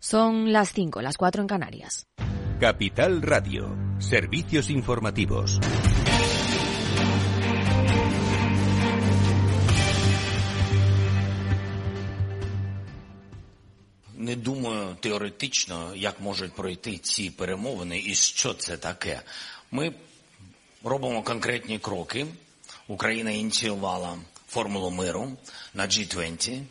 Son las 5, las 4 en Canarias. Capital Radio, servicios informativos. Не думаю теоретично, як можуть пройти ці перемовини і що це таке. Ми робимо конкретні кроки. Україна ініціювала формулу миру на G20,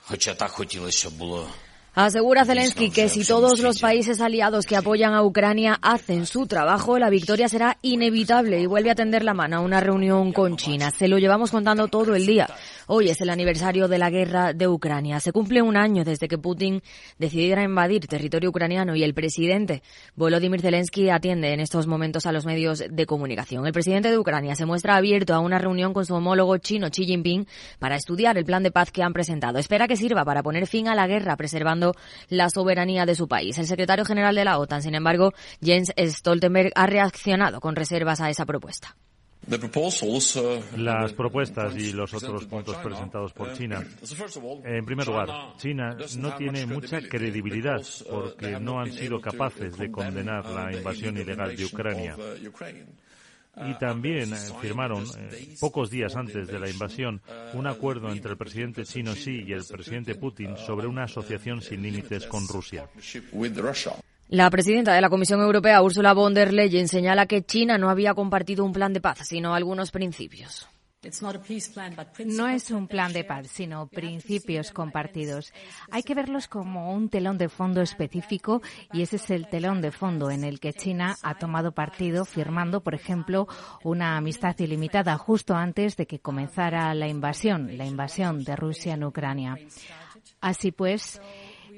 хоча так хотілося, щоб було Asegura Zelensky que si todos los países aliados que apoyan a Ucrania hacen su trabajo, la victoria será inevitable y vuelve a tender la mano a una reunión con China. Se lo llevamos contando todo el día. Hoy es el aniversario de la guerra de Ucrania. Se cumple un año desde que Putin decidiera invadir territorio ucraniano y el presidente Volodymyr Zelensky atiende en estos momentos a los medios de comunicación. El presidente de Ucrania se muestra abierto a una reunión con su homólogo chino Xi Jinping para estudiar el plan de paz que han presentado. Espera que sirva para poner fin a la guerra, preservando la soberanía de su país. El secretario general de la OTAN, sin embargo, Jens Stoltenberg, ha reaccionado con reservas a esa propuesta. Las propuestas y los otros puntos presentados por China. En primer lugar, China no tiene mucha credibilidad porque no han sido capaces de condenar la invasión ilegal de Ucrania. Y también firmaron, eh, pocos días antes de la invasión, un acuerdo entre el presidente chino Xi y el presidente Putin sobre una asociación sin límites con Rusia. La presidenta de la Comisión Europea, Ursula von der Leyen, señala que China no había compartido un plan de paz, sino algunos principios. No es un plan de paz, sino principios compartidos. Hay que verlos como un telón de fondo específico y ese es el telón de fondo en el que China ha tomado partido firmando, por ejemplo, una amistad ilimitada justo antes de que comenzara la invasión, la invasión de Rusia en Ucrania. Así pues,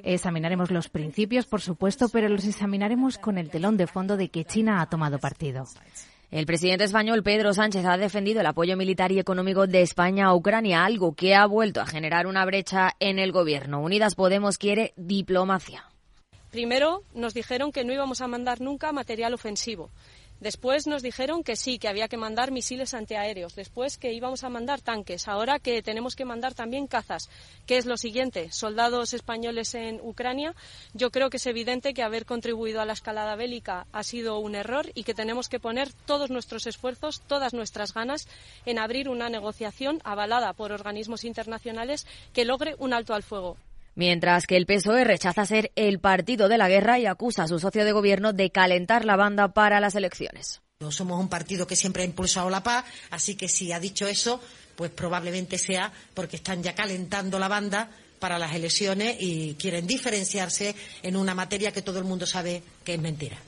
examinaremos los principios, por supuesto, pero los examinaremos con el telón de fondo de que China ha tomado partido. El presidente español Pedro Sánchez ha defendido el apoyo militar y económico de España a Ucrania, algo que ha vuelto a generar una brecha en el gobierno. Unidas Podemos quiere diplomacia. Primero nos dijeron que no íbamos a mandar nunca material ofensivo. Después nos dijeron que sí, que había que mandar misiles antiaéreos. Después que íbamos a mandar tanques. Ahora que tenemos que mandar también cazas. ¿Qué es lo siguiente? Soldados españoles en Ucrania. Yo creo que es evidente que haber contribuido a la escalada bélica ha sido un error y que tenemos que poner todos nuestros esfuerzos, todas nuestras ganas en abrir una negociación avalada por organismos internacionales que logre un alto al fuego mientras que el PSOE rechaza ser el partido de la guerra y acusa a su socio de gobierno de calentar la banda para las elecciones. Somos un partido que siempre ha impulsado la paz, así que si ha dicho eso, pues probablemente sea porque están ya calentando la banda para las elecciones y quieren diferenciarse en una materia que todo el mundo sabe que es mentira.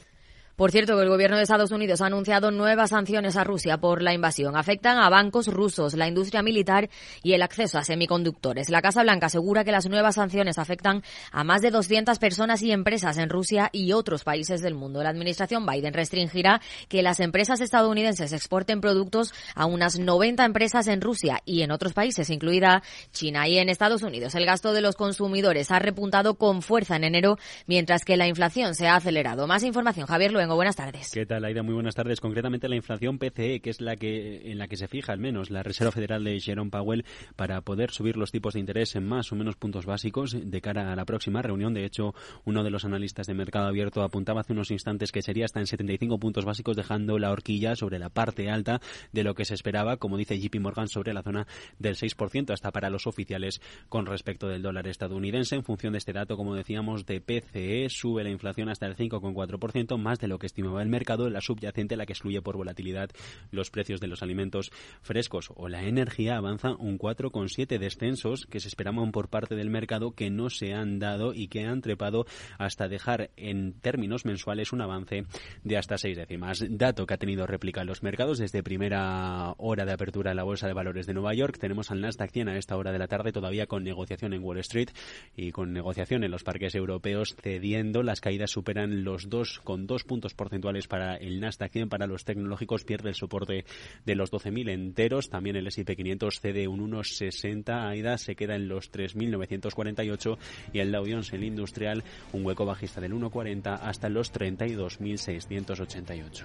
Por cierto, el gobierno de Estados Unidos ha anunciado nuevas sanciones a Rusia por la invasión. Afectan a bancos rusos, la industria militar y el acceso a semiconductores. La Casa Blanca asegura que las nuevas sanciones afectan a más de 200 personas y empresas en Rusia y otros países del mundo. La administración Biden restringirá que las empresas estadounidenses exporten productos a unas 90 empresas en Rusia y en otros países, incluida China. Y en Estados Unidos, el gasto de los consumidores ha repuntado con fuerza en enero, mientras que la inflación se ha acelerado. Más información, Javier Buenas tardes. ¿Qué tal, Aida? Muy buenas tardes. Concretamente la inflación PCE, que es la que en la que se fija al menos la Reserva Federal de Jerome Powell para poder subir los tipos de interés en más o menos puntos básicos de cara a la próxima reunión. De hecho, uno de los analistas de mercado abierto apuntaba hace unos instantes que sería hasta en 75 puntos básicos, dejando la horquilla sobre la parte alta de lo que se esperaba, como dice JP Morgan, sobre la zona del 6% hasta para los oficiales con respecto del dólar estadounidense. En función de este dato, como decíamos, de PCE sube la inflación hasta el 5,4%, más de lo que estimaba el mercado, la subyacente, la que excluye por volatilidad los precios de los alimentos frescos o la energía, avanza un 4,7 descensos que se esperaban por parte del mercado que no se han dado y que han trepado hasta dejar en términos mensuales un avance de hasta seis décimas. Dato que ha tenido réplica en los mercados desde primera hora de apertura de la Bolsa de Valores de Nueva York. Tenemos al Nasdaq 100 a esta hora de la tarde todavía con negociación en Wall Street y con negociación en los parques europeos cediendo. Las caídas superan los 2,2 puntos porcentuales para el Nasdaq 100, para los tecnológicos pierde el soporte de los 12.000 enteros. También el S&P 500 cede un 1,60. AIDA se queda en los 3.948 y el Dow Jones, el industrial, un hueco bajista del 1,40 hasta los 32.688.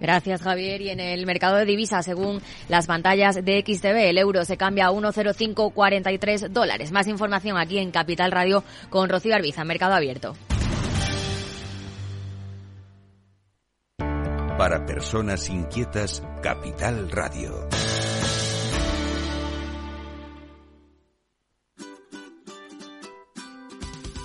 Gracias, Javier. Y en el mercado de divisas, según las pantallas de XTV, el euro se cambia a 1,0543 dólares. Más información aquí en Capital Radio con Rocío Arbiza, Mercado Abierto. Para personas inquietas, Capital Radio.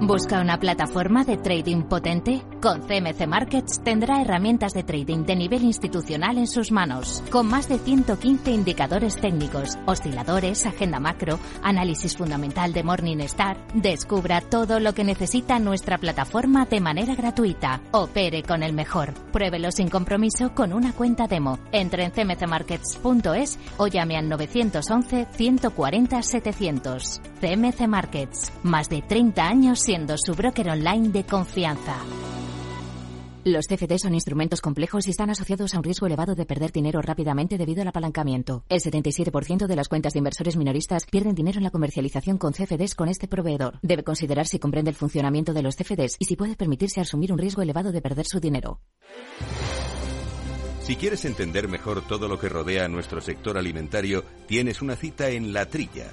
¿Busca una plataforma de trading potente? Con CMC Markets tendrá herramientas de trading de nivel institucional en sus manos, con más de 115 indicadores técnicos, osciladores, agenda macro, análisis fundamental de Morningstar. Descubra todo lo que necesita nuestra plataforma de manera gratuita. Opere con el mejor. Pruébelo sin compromiso con una cuenta demo. Entre en cmcmarkets.es o llame al 911 140 700. CMC Markets. Más de 30 años siendo su broker online de confianza. Los CFD son instrumentos complejos y están asociados a un riesgo elevado de perder dinero rápidamente debido al apalancamiento. El 77% de las cuentas de inversores minoristas pierden dinero en la comercialización con CFDs con este proveedor. Debe considerar si comprende el funcionamiento de los CFDs y si puede permitirse asumir un riesgo elevado de perder su dinero. Si quieres entender mejor todo lo que rodea a nuestro sector alimentario, tienes una cita en La Trilla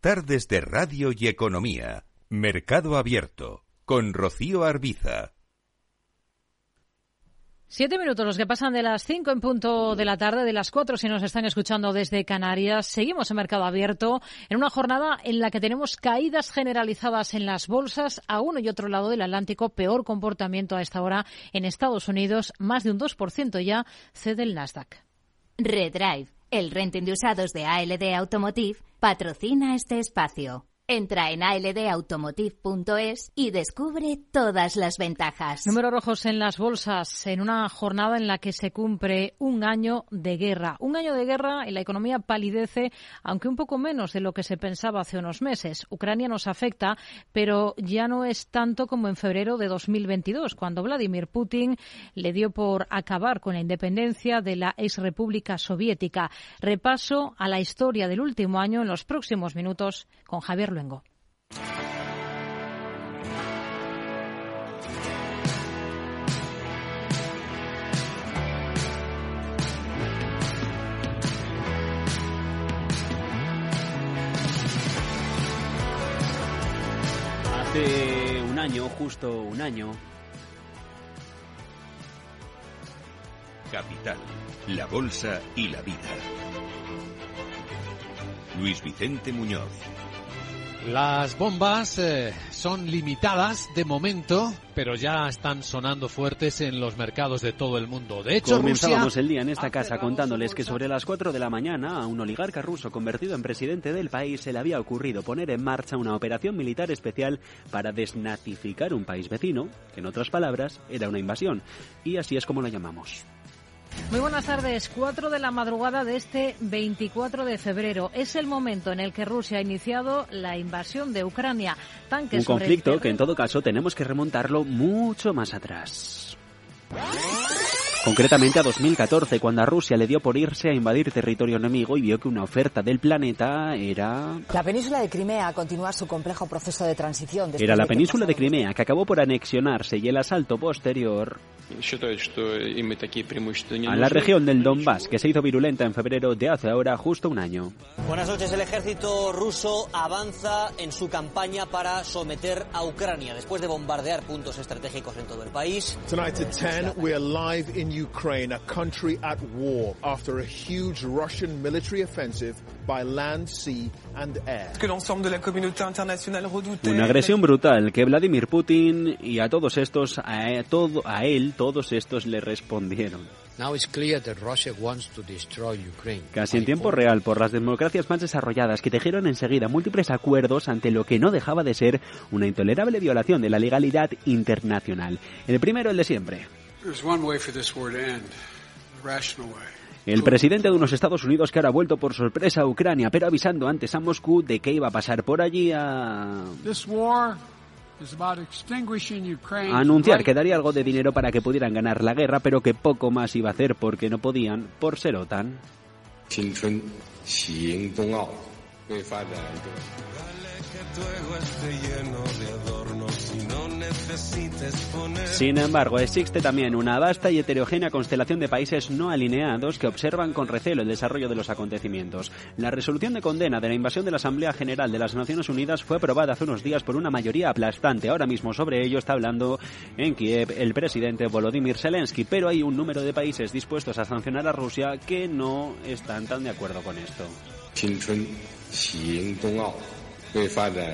Tardes de Radio y Economía. Mercado Abierto. Con Rocío Arbiza. Siete minutos los que pasan de las cinco en punto de la tarde, de las cuatro si nos están escuchando desde Canarias. Seguimos en Mercado Abierto en una jornada en la que tenemos caídas generalizadas en las bolsas a uno y otro lado del Atlántico. Peor comportamiento a esta hora en Estados Unidos. Más de un 2% ya cede el Nasdaq. Redrive, el renting de usados de ALD Automotive Patrocina este espacio. Entra en aldautomotive.es y descubre todas las ventajas. Números rojos en las bolsas en una jornada en la que se cumple un año de guerra. Un año de guerra y la economía palidece, aunque un poco menos de lo que se pensaba hace unos meses. Ucrania nos afecta, pero ya no es tanto como en febrero de 2022, cuando Vladimir Putin le dio por acabar con la independencia de la ex República Soviética. Repaso a la historia del último año en los próximos minutos con Javier Hace un año, justo un año. Capital, la bolsa y la vida. Luis Vicente Muñoz. Las bombas eh, son limitadas de momento, pero ya están sonando fuertes en los mercados de todo el mundo. De hecho, comenzábamos el día en esta casa contándoles que sobre las 4 de la mañana a un oligarca ruso convertido en presidente del país se le había ocurrido poner en marcha una operación militar especial para desnazificar un país vecino, que en otras palabras era una invasión. Y así es como la llamamos. Muy buenas tardes. 4 de la madrugada de este 24 de febrero. Es el momento en el que Rusia ha iniciado la invasión de Ucrania. Un conflicto que en todo caso tenemos que remontarlo mucho más atrás. Concretamente a 2014, cuando a Rusia le dio por irse a invadir territorio enemigo y vio que una oferta del planeta era... La península de Crimea continúa su complejo proceso de transición. Era la península de Crimea que acabó por anexionarse y el asalto posterior a la región del Donbass, que se hizo virulenta en febrero de hace ahora justo un año. Buenas noches. El ejército ruso avanza en su campaña para someter a Ucrania después de bombardear puntos estratégicos en todo el país. Tonight at 10, we are live in Ukraine, a country at war after a huge Russian military offensive by land, sea and air. Una agresión brutal que Vladimir Putin y a todos estos, a, todo, a él, todos estos le respondieron. Casi en tiempo real por las democracias más desarrolladas que tejieron enseguida múltiples acuerdos ante lo que no dejaba de ser una intolerable violación de la legalidad internacional. El primero, el de siempre. El presidente de unos Estados Unidos que ahora ha vuelto por sorpresa a Ucrania, pero avisando antes a Moscú de que iba a pasar por allí a anunciar que daría algo de dinero para que pudieran ganar la guerra, pero que poco más iba a hacer porque no podían por ser OTAN. Sin embargo, existe también una vasta y heterogénea constelación de países no alineados que observan con recelo el desarrollo de los acontecimientos. La resolución de condena de la invasión de la Asamblea General de las Naciones Unidas fue aprobada hace unos días por una mayoría aplastante. Ahora mismo sobre ello está hablando en Kiev el presidente Volodymyr Zelensky, pero hay un número de países dispuestos a sancionar a Rusia que no están tan de acuerdo con esto.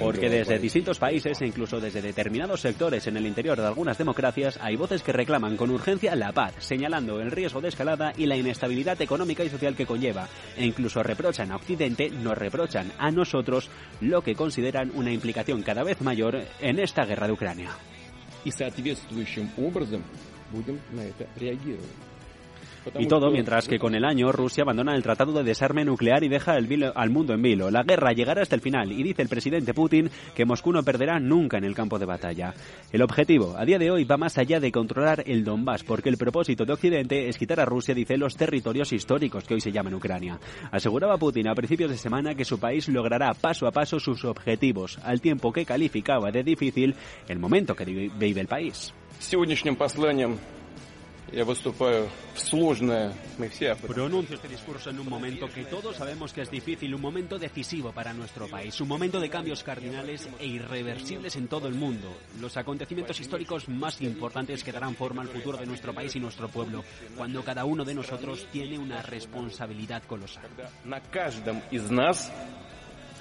Porque desde distintos países e incluso desde determinados sectores en el interior de algunas democracias hay voces que reclaman con urgencia la paz, señalando el riesgo de escalada y la inestabilidad económica y social que conlleva, e incluso reprochan a Occidente, nos reprochan a nosotros lo que consideran una implicación cada vez mayor en esta guerra de Ucrania. Y todo mientras que con el año Rusia abandona el tratado de desarme nuclear y deja el al mundo en vilo. La guerra llegará hasta el final y dice el presidente Putin que Moscú no perderá nunca en el campo de batalla. El objetivo a día de hoy va más allá de controlar el Donbass porque el propósito de Occidente es quitar a Rusia, dice, los territorios históricos que hoy se llaman Ucrania. Aseguraba Putin a principios de semana que su país logrará paso a paso sus objetivos, al tiempo que calificaba de difícil el momento que vive el país. Pronuncio este discurso en un momento que todos sabemos que es difícil, un momento decisivo para nuestro país, un momento de cambios cardinales e irreversibles en todo el mundo. Los acontecimientos históricos más importantes que darán forma al futuro de nuestro país y nuestro pueblo, cuando cada uno de nosotros tiene una responsabilidad colosal.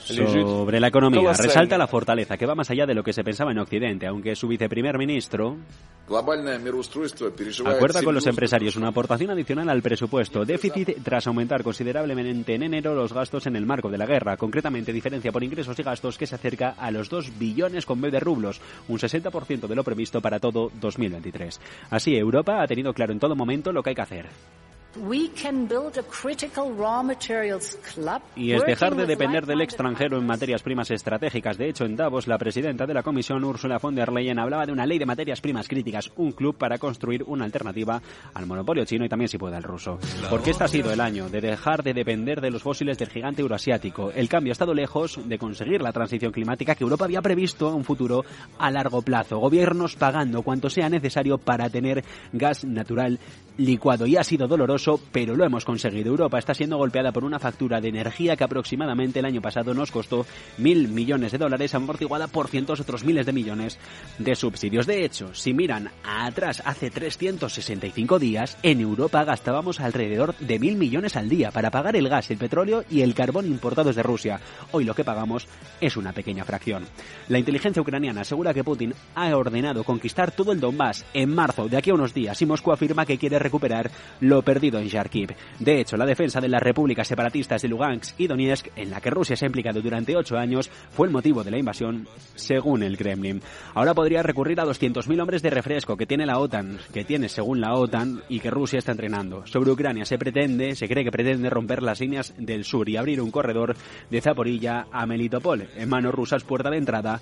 Sobre la economía, resalta la fortaleza que va más allá de lo que se pensaba en Occidente, aunque su viceprimer ministro acuerda con los empresarios una aportación adicional al presupuesto, déficit tras aumentar considerablemente en enero los gastos en el marco de la guerra, concretamente diferencia por ingresos y gastos que se acerca a los 2 billones con B de rublos, un 60% de lo previsto para todo 2023. Así, Europa ha tenido claro en todo momento lo que hay que hacer. Y es dejar de depender del extranjero en materias primas estratégicas. De hecho, en Davos, la presidenta de la Comisión, Ursula von der Leyen, hablaba de una ley de materias primas críticas, un club para construir una alternativa al monopolio chino y también, si puede, al ruso. Porque este ha sido el año de dejar de depender de los fósiles del gigante euroasiático. El cambio ha estado lejos de conseguir la transición climática que Europa había previsto a un futuro a largo plazo. Gobiernos pagando cuanto sea necesario para tener gas natural licuado. Y ha sido doloroso, pero lo hemos conseguido. Europa está siendo golpeada por una factura de energía que aproximadamente el año pasado nos costó mil millones de dólares, amortiguada por cientos otros miles de millones de subsidios. De hecho, si miran atrás, hace 365 días, en Europa gastábamos alrededor de mil millones al día para pagar el gas, el petróleo y el carbón importados de Rusia. Hoy lo que pagamos es una pequeña fracción. La inteligencia ucraniana asegura que Putin ha ordenado conquistar todo el Donbass en marzo, de aquí a unos días, y Moscú afirma que quiere recuperar lo perdido en Kharkiv. De hecho, la defensa de las repúblicas separatistas de Lugansk y Donetsk, en la que Rusia se ha implicado durante ocho años, fue el motivo de la invasión, según el Kremlin. Ahora podría recurrir a 200.000 hombres de refresco que tiene la OTAN, que tiene según la OTAN y que Rusia está entrenando. Sobre Ucrania se pretende, se cree que pretende romper las líneas del sur y abrir un corredor de Zaporilla a Melitopol, en manos rusas puerta de entrada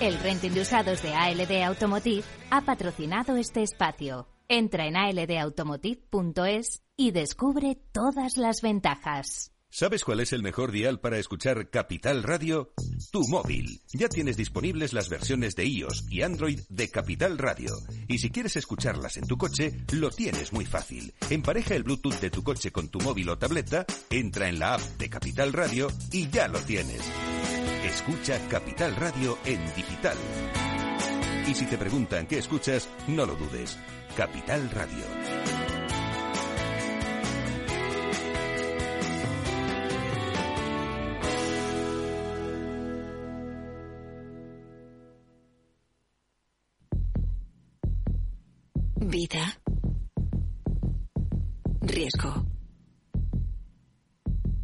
El renting de usados de ALD Automotive ha patrocinado este espacio. Entra en aldautomotive.es y descubre todas las ventajas. ¿Sabes cuál es el mejor dial para escuchar Capital Radio? Tu móvil. Ya tienes disponibles las versiones de iOS y Android de Capital Radio. Y si quieres escucharlas en tu coche, lo tienes muy fácil. Empareja el Bluetooth de tu coche con tu móvil o tableta, entra en la app de Capital Radio y ya lo tienes. Escucha Capital Radio en digital. Y si te preguntan qué escuchas, no lo dudes. Capital Radio. Vida. Riesgo.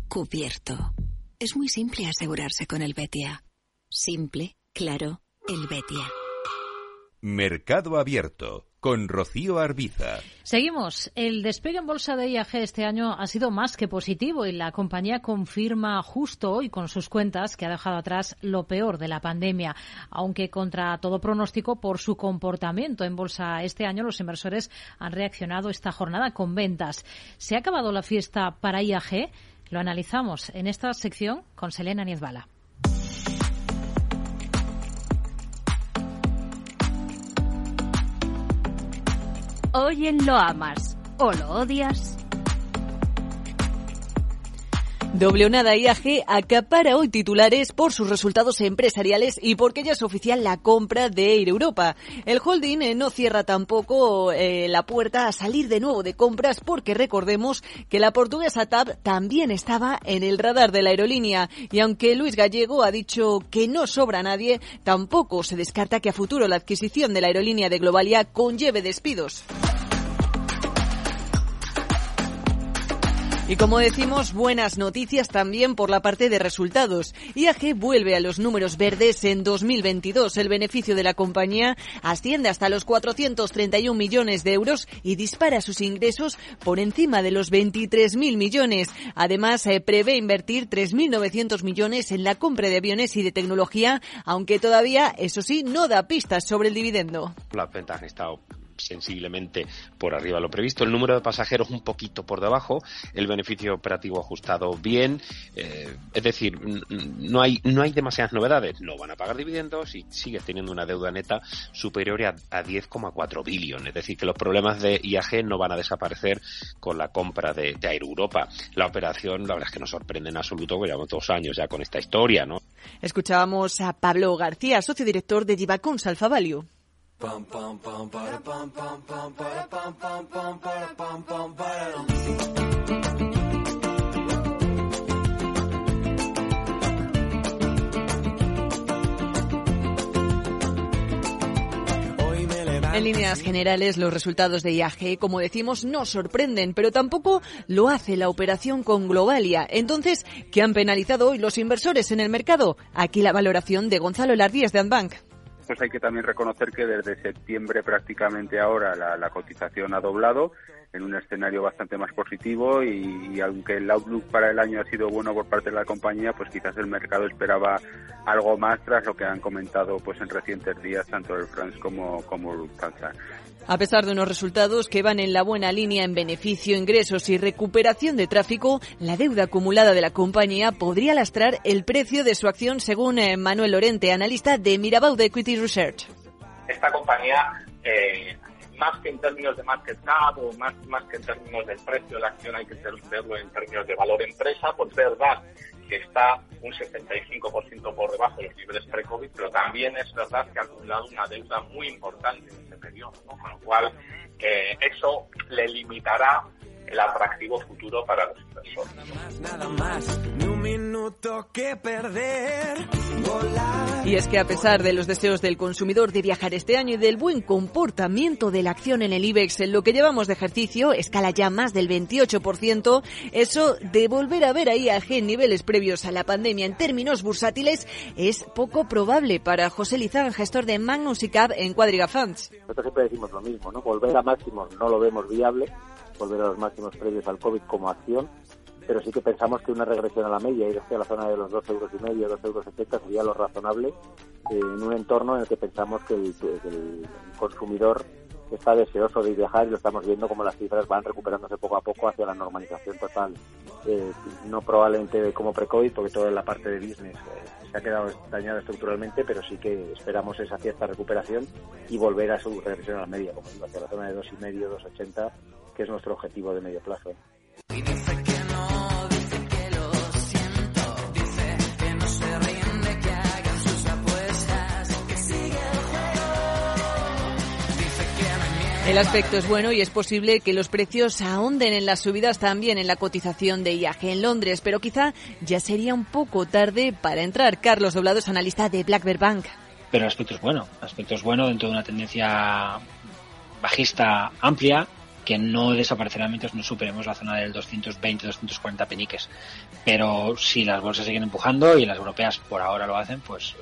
Cubierto. Es muy simple asegurarse con el Betia. Simple, claro, el Betia. Mercado Abierto con Rocío Arbiza. Seguimos. El despegue en bolsa de IAG este año ha sido más que positivo y la compañía confirma justo hoy con sus cuentas que ha dejado atrás lo peor de la pandemia, aunque contra todo pronóstico por su comportamiento en bolsa este año los inversores han reaccionado esta jornada con ventas. ¿Se ha acabado la fiesta para IAG? Lo analizamos en esta sección con Selena Niezbala. Hoy en Lo Amas o Lo Odias. Doble nada IAG acapara hoy titulares por sus resultados empresariales y porque ya es oficial la compra de Air Europa. El holding eh, no cierra tampoco eh, la puerta a salir de nuevo de compras porque recordemos que la portuguesa TAP también estaba en el radar de la aerolínea y aunque Luis Gallego ha dicho que no sobra nadie, tampoco se descarta que a futuro la adquisición de la aerolínea de Globalia conlleve despidos. Y como decimos, buenas noticias también por la parte de resultados. IAG vuelve a los números verdes en 2022. El beneficio de la compañía asciende hasta los 431 millones de euros y dispara sus ingresos por encima de los 23.000 millones. Además, se prevé invertir 3.900 millones en la compra de aviones y de tecnología, aunque todavía, eso sí, no da pistas sobre el dividendo. La venta han estado sensiblemente por arriba de lo previsto. El número de pasajeros un poquito por debajo. El beneficio operativo ajustado bien. Eh, es decir, no hay, no hay demasiadas novedades. No van a pagar dividendos y sigue teniendo una deuda neta superior a, 10,4 billones. Es decir, que los problemas de IAG no van a desaparecer con la compra de, de Air Europa. La operación, la verdad es que nos sorprende en absoluto, que llevamos dos años ya con esta historia, ¿no? Escuchábamos a Pablo García, socio director de Divacons Alfa. En líneas generales, los resultados de IAG, como decimos, no sorprenden, pero tampoco lo hace la operación con Globalia. Entonces, ¿qué han penalizado hoy los inversores en el mercado? Aquí la valoración de Gonzalo Lardíez de Anbank pues hay que también reconocer que desde septiembre prácticamente ahora la, cotización ha doblado en un escenario bastante más positivo y, aunque el outlook para el año ha sido bueno por parte de la compañía, pues quizás el mercado esperaba algo más tras lo que han comentado pues en recientes días tanto el France como, como Lufthansa. A pesar de unos resultados que van en la buena línea en beneficio, ingresos y recuperación de tráfico, la deuda acumulada de la compañía podría lastrar el precio de su acción, según eh, Manuel Lorente, analista de Mirabaud Equity Research. Esta compañía, eh, más que en términos de market cap o más, más que en términos del precio de la acción, hay que verlo en términos de valor empresa, pues verdad que está un 75% por debajo de los niveles pre-COVID, pero también es verdad que ha acumulado una deuda muy importante en ese periodo, con lo cual eh, eso le limitará el atractivo futuro para los inversores. Nada más, un minuto que perder, Y es que a pesar de los deseos del consumidor de viajar este año y del buen comportamiento de la acción en el IBEX, en lo que llevamos de ejercicio escala ya más del 28%, eso de volver a ver ahí a en niveles previos a la pandemia en términos bursátiles es poco probable para José Lizán, gestor de Magnus y Cap en Quadriga Funds. Nosotros siempre decimos lo mismo, ¿no? Volver a máximos no lo vemos viable, volver a los máximos previos al COVID como acción. pero sí que pensamos que una regresión a la media, ir hacia la zona de los 2 euros y medio, 2 euros 70 sería lo razonable eh, en un entorno en el que pensamos que el, el consumidor está deseoso de viajar y lo estamos viendo como las cifras van recuperándose poco a poco hacia la normalización total. Eh, no probablemente como pre-COVID, porque toda la parte de business eh, se ha quedado dañada estructuralmente, pero sí que esperamos esa cierta recuperación y volver a su regresión a la media, como digo, hacia la zona de 2,5, 2,80, que es nuestro objetivo de medio plazo. El aspecto es bueno y es posible que los precios ahonden en las subidas también en la cotización de IAG en Londres, pero quizá ya sería un poco tarde para entrar. Carlos Doblado es analista de Black Bear Bank. Pero el aspecto es bueno, el aspecto es bueno dentro de una tendencia bajista amplia que no desaparecerá mientras no superemos la zona del 220-240 peniques. Pero si las bolsas siguen empujando y las europeas por ahora lo hacen, pues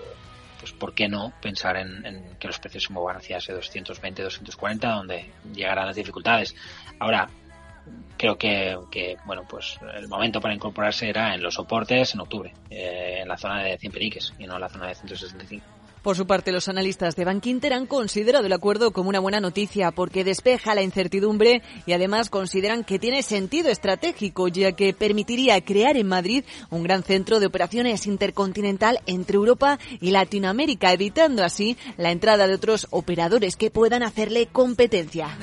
pues ¿por qué no pensar en, que los precios se muevan hacia ese 220, 240, donde llegarán las dificultades? Ahora, creo que, bueno, pues el momento para incorporarse era en los soportes en octubre, eh, en la zona de 100 periques y no en la zona de 165. Por su parte, los analistas de Bankinter han considerado el acuerdo como una buena noticia porque despeja la incertidumbre y además consideran que tiene sentido estratégico ya que permitiría crear en Madrid un gran centro de operaciones intercontinental entre Europa y Latinoamérica, evitando así la entrada de otros operadores que puedan hacerle competencia.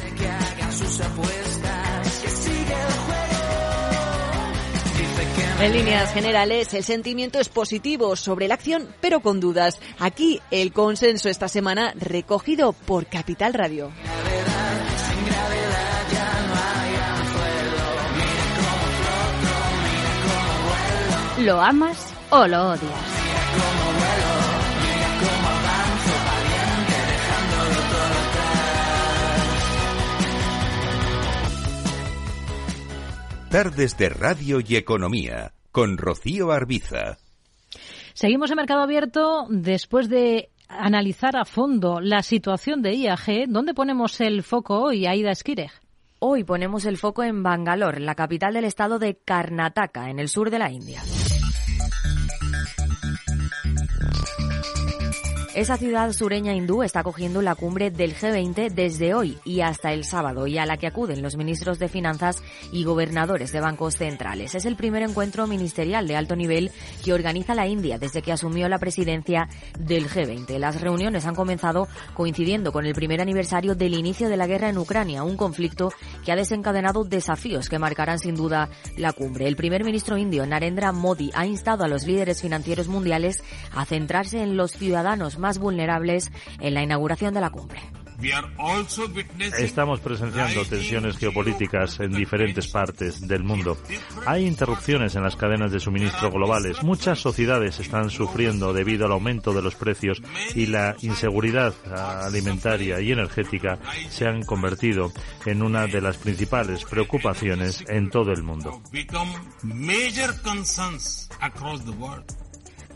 En líneas generales, el sentimiento es positivo sobre la acción, pero con dudas. Aquí el consenso esta semana recogido por Capital Radio. ¿Lo amas o lo odias? Tardes de Radio y Economía con Rocío Arbiza. Seguimos en Mercado Abierto después de analizar a fondo la situación de IAG. ¿Dónde ponemos el foco hoy, Aida Esquirej? Hoy ponemos el foco en Bangalore, la capital del estado de Karnataka, en el sur de la India. Esa ciudad sureña hindú está cogiendo la cumbre del G20 desde hoy y hasta el sábado y a la que acuden los ministros de Finanzas y gobernadores de bancos centrales. Es el primer encuentro ministerial de alto nivel que organiza la India desde que asumió la presidencia del G20. Las reuniones han comenzado coincidiendo con el primer aniversario del inicio de la guerra en Ucrania, un conflicto que ha desencadenado desafíos que marcarán sin duda la cumbre. El primer ministro indio, Narendra Modi, ha instado a los líderes financieros mundiales a centrarse en los ciudadanos más vulnerables en la inauguración de la cumbre. Estamos presenciando tensiones geopolíticas en diferentes partes del mundo. Hay interrupciones en las cadenas de suministro globales. Muchas sociedades están sufriendo debido al aumento de los precios y la inseguridad alimentaria y energética se han convertido en una de las principales preocupaciones en todo el mundo.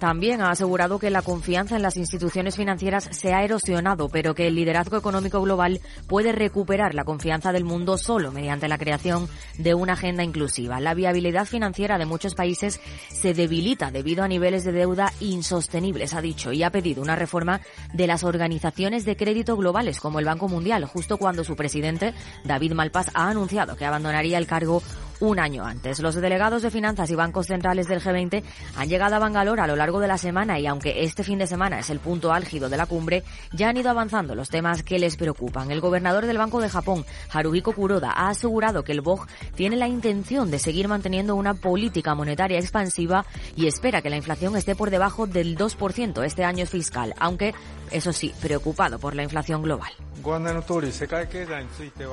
También ha asegurado que la confianza en las instituciones financieras se ha erosionado, pero que el liderazgo económico global puede recuperar la confianza del mundo solo mediante la creación de una agenda inclusiva. La viabilidad financiera de muchos países se debilita debido a niveles de deuda insostenibles, ha dicho, y ha pedido una reforma de las organizaciones de crédito globales como el Banco Mundial, justo cuando su presidente, David Malpass, ha anunciado que abandonaría el cargo un año antes. Los delegados de finanzas y bancos centrales del G20 han llegado a Bangalore a lo largo de la semana y aunque este fin de semana es el punto álgido de la cumbre, ya han ido avanzando los temas que les preocupan. El gobernador del Banco de Japón, Haruhiko Kuroda, ha asegurado que el BOJ tiene la intención de seguir manteniendo una política monetaria expansiva y espera que la inflación esté por debajo del 2% este año fiscal, aunque, eso sí, preocupado por la inflación global.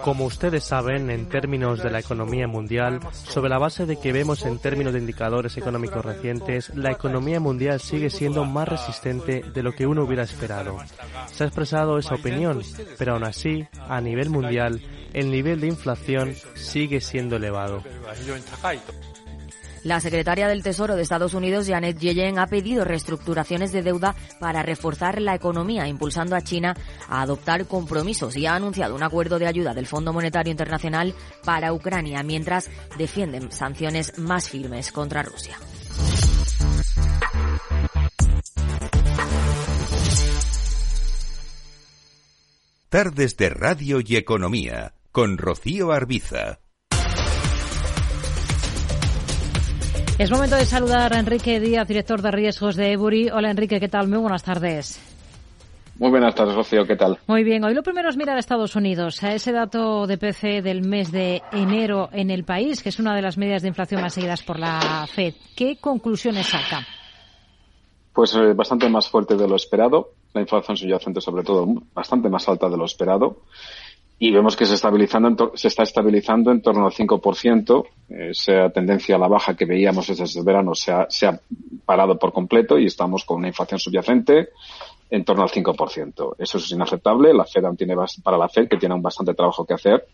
Como ustedes saben, en términos de la economía mundial, sobre la base de que vemos en términos de indicadores económicos recientes, la economía mundial sigue siendo más resistente de lo que uno hubiera esperado. Se ha expresado esa opinión, pero aún así, a nivel mundial, el nivel de inflación sigue siendo elevado. La secretaria del Tesoro de Estados Unidos, Janet Yellen, ha pedido reestructuraciones de deuda para reforzar la economía, impulsando a China a adoptar compromisos y ha anunciado un acuerdo de ayuda del Fondo Monetario Internacional para Ucrania, mientras defienden sanciones más firmes contra Rusia. Tardes de Radio y Economía con Rocío Arbiza. Es momento de saludar a Enrique Díaz, director de riesgos de Ebury. Hola Enrique, ¿qué tal? Muy buenas tardes. Muy buenas tardes, Rocío, ¿qué tal? Muy bien, hoy lo primero es mirar a Estados Unidos, a ese dato de PC del mes de enero en el país, que es una de las medidas de inflación más seguidas por la Fed. ¿Qué conclusiones saca? Pues eh, bastante más fuerte de lo esperado la inflación subyacente sobre todo bastante más alta de lo esperado y vemos que se, estabilizando se está estabilizando en torno al 5%. Esa tendencia a la baja que veíamos desde verano se ha, parado por completo y estamos con una inflación subyacente en torno al 5%. Eso es inaceptable. La Fed tiene para la Fed que tiene un bastante trabajo que hacer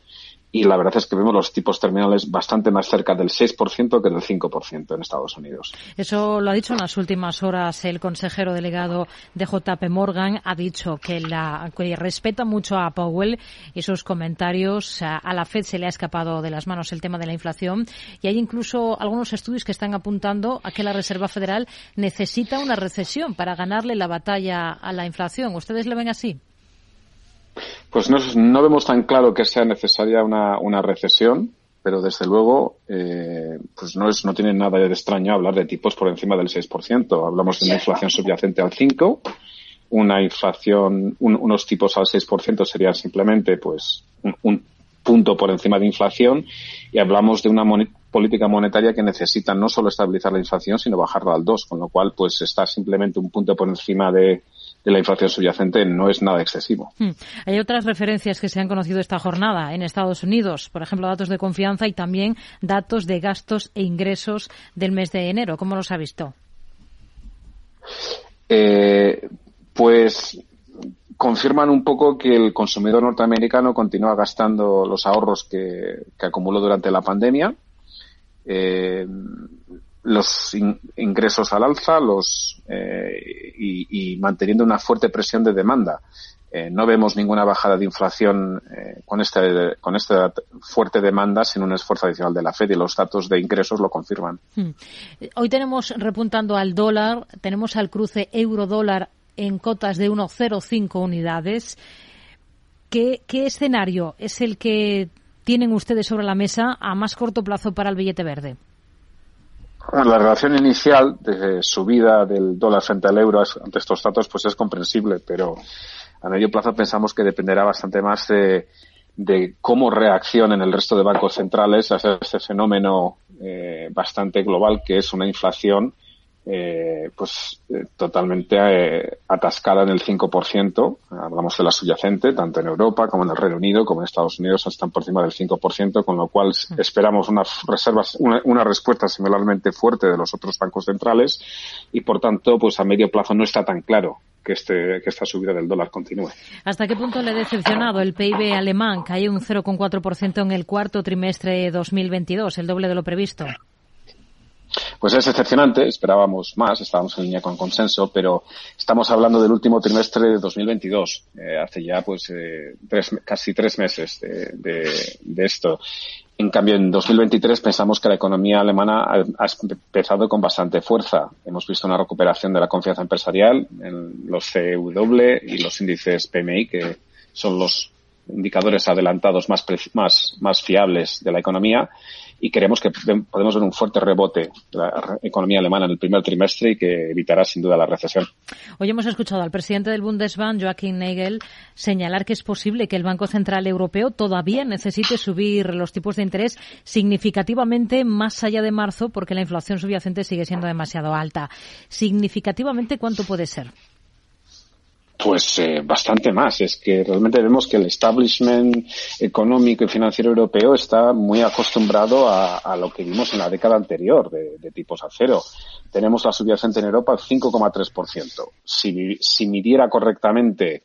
y la verdad es que vemos los tipos terminales bastante más cerca del 6% que del 5% en Estados Unidos. Eso lo ha dicho en las últimas horas el consejero delegado de JP Morgan. Ha dicho que, la, que respeta mucho a Powell y sus comentarios. A la Fed se le ha escapado de las manos el tema de la inflación y hay incluso algunos estudios que están apuntando a que la Reserva Federal necesita una recesión para ganarle la batalla a la inflación. ¿Ustedes lo ven así? Pues no, no vemos tan claro que sea necesaria una, una recesión, pero desde luego eh, pues no, es, no tiene nada de extraño hablar de tipos por encima del 6%. Hablamos de una inflación subyacente al 5%, una inflación, unos tipos al 6% serían simplemente pues un, un, punto por encima de inflación y hablamos de una política monetaria que necesita no solo estabilizar la inflación, sino bajarla al 2, con lo cual pues está simplemente un punto por encima de, de la inflación subyacente no es nada excesivo. Hmm. Hay otras referencias que se han conocido esta jornada en Estados Unidos, por ejemplo, datos de confianza y también datos de gastos e ingresos del mes de enero. ¿Cómo los ha visto? Eh, pues confirman un poco que el consumidor norteamericano continúa gastando los ahorros que, que acumuló durante la pandemia. Eh, los ingresos al alza los, eh, y, manteniendo una fuerte presión de demanda. Eh, no vemos ninguna bajada de inflación eh, con, este, con esta fuerte demanda sin un esfuerzo adicional de la Fed y los datos de ingresos lo confirman. Hmm. Hoy tenemos repuntando al dólar, tenemos al cruce euro-dólar en cotas de 1,05 unidades. ¿Qué, ¿Qué escenario es el que tienen ustedes sobre la mesa a más corto plazo para el billete verde? La relación inicial de subida del dólar frente al euro ante estos datos pues es comprensible, pero a medio plazo pensamos que dependerá bastante más de, cómo reaccionen el resto de bancos centrales a este fenómeno eh, bastante global que es una inflación eh, pues eh, totalmente eh, atascada en el 5%. Hablamos de la subyacente, tanto en Europa como en el Reino Unido, como en Estados Unidos, están por encima del 5%, con lo cual esperamos unas reservas, una, una, respuesta similarmente fuerte de los otros bancos centrales y, por tanto, pues a medio plazo no está tan claro que, este, que esta subida del dólar continúe. ¿Hasta qué punto le ha decepcionado el PIB alemán? Cae un 0,4% en el cuarto trimestre de 2022, el doble de lo previsto. Pues es excepcionante, esperábamos más, estábamos en línea con consenso, pero estamos hablando del último trimestre de 2022, eh, hace ya pues eh, casi tres meses de, esto. En cambio, en 2023 pensamos que la economía alemana ha, ha, empezado con bastante fuerza. Hemos visto una recuperación de la confianza empresarial en los CW y los índices PMI, que son los indicadores adelantados más, más, más fiables de la economía y creemos que podemos ver un fuerte rebote de la economía alemana en el primer trimestre y que evitará sin duda la recesión. Hoy hemos escuchado al presidente del Bundesbank, Joachim Nagel, señalar que es posible que el Banco Central Europeo todavía necesite subir los tipos de interés significativamente más allá de marzo porque la inflación subyacente sigue siendo demasiado alta. Significativamente, ¿cuánto puede ser? Pues eh, bastante más. Es que realmente vemos que el establishment económico y financiero europeo está muy acostumbrado a, lo que vimos en la década anterior de, de tipos a cero. Tenemos la subyacente en Europa al 5,3%. Si, si midiera correctamente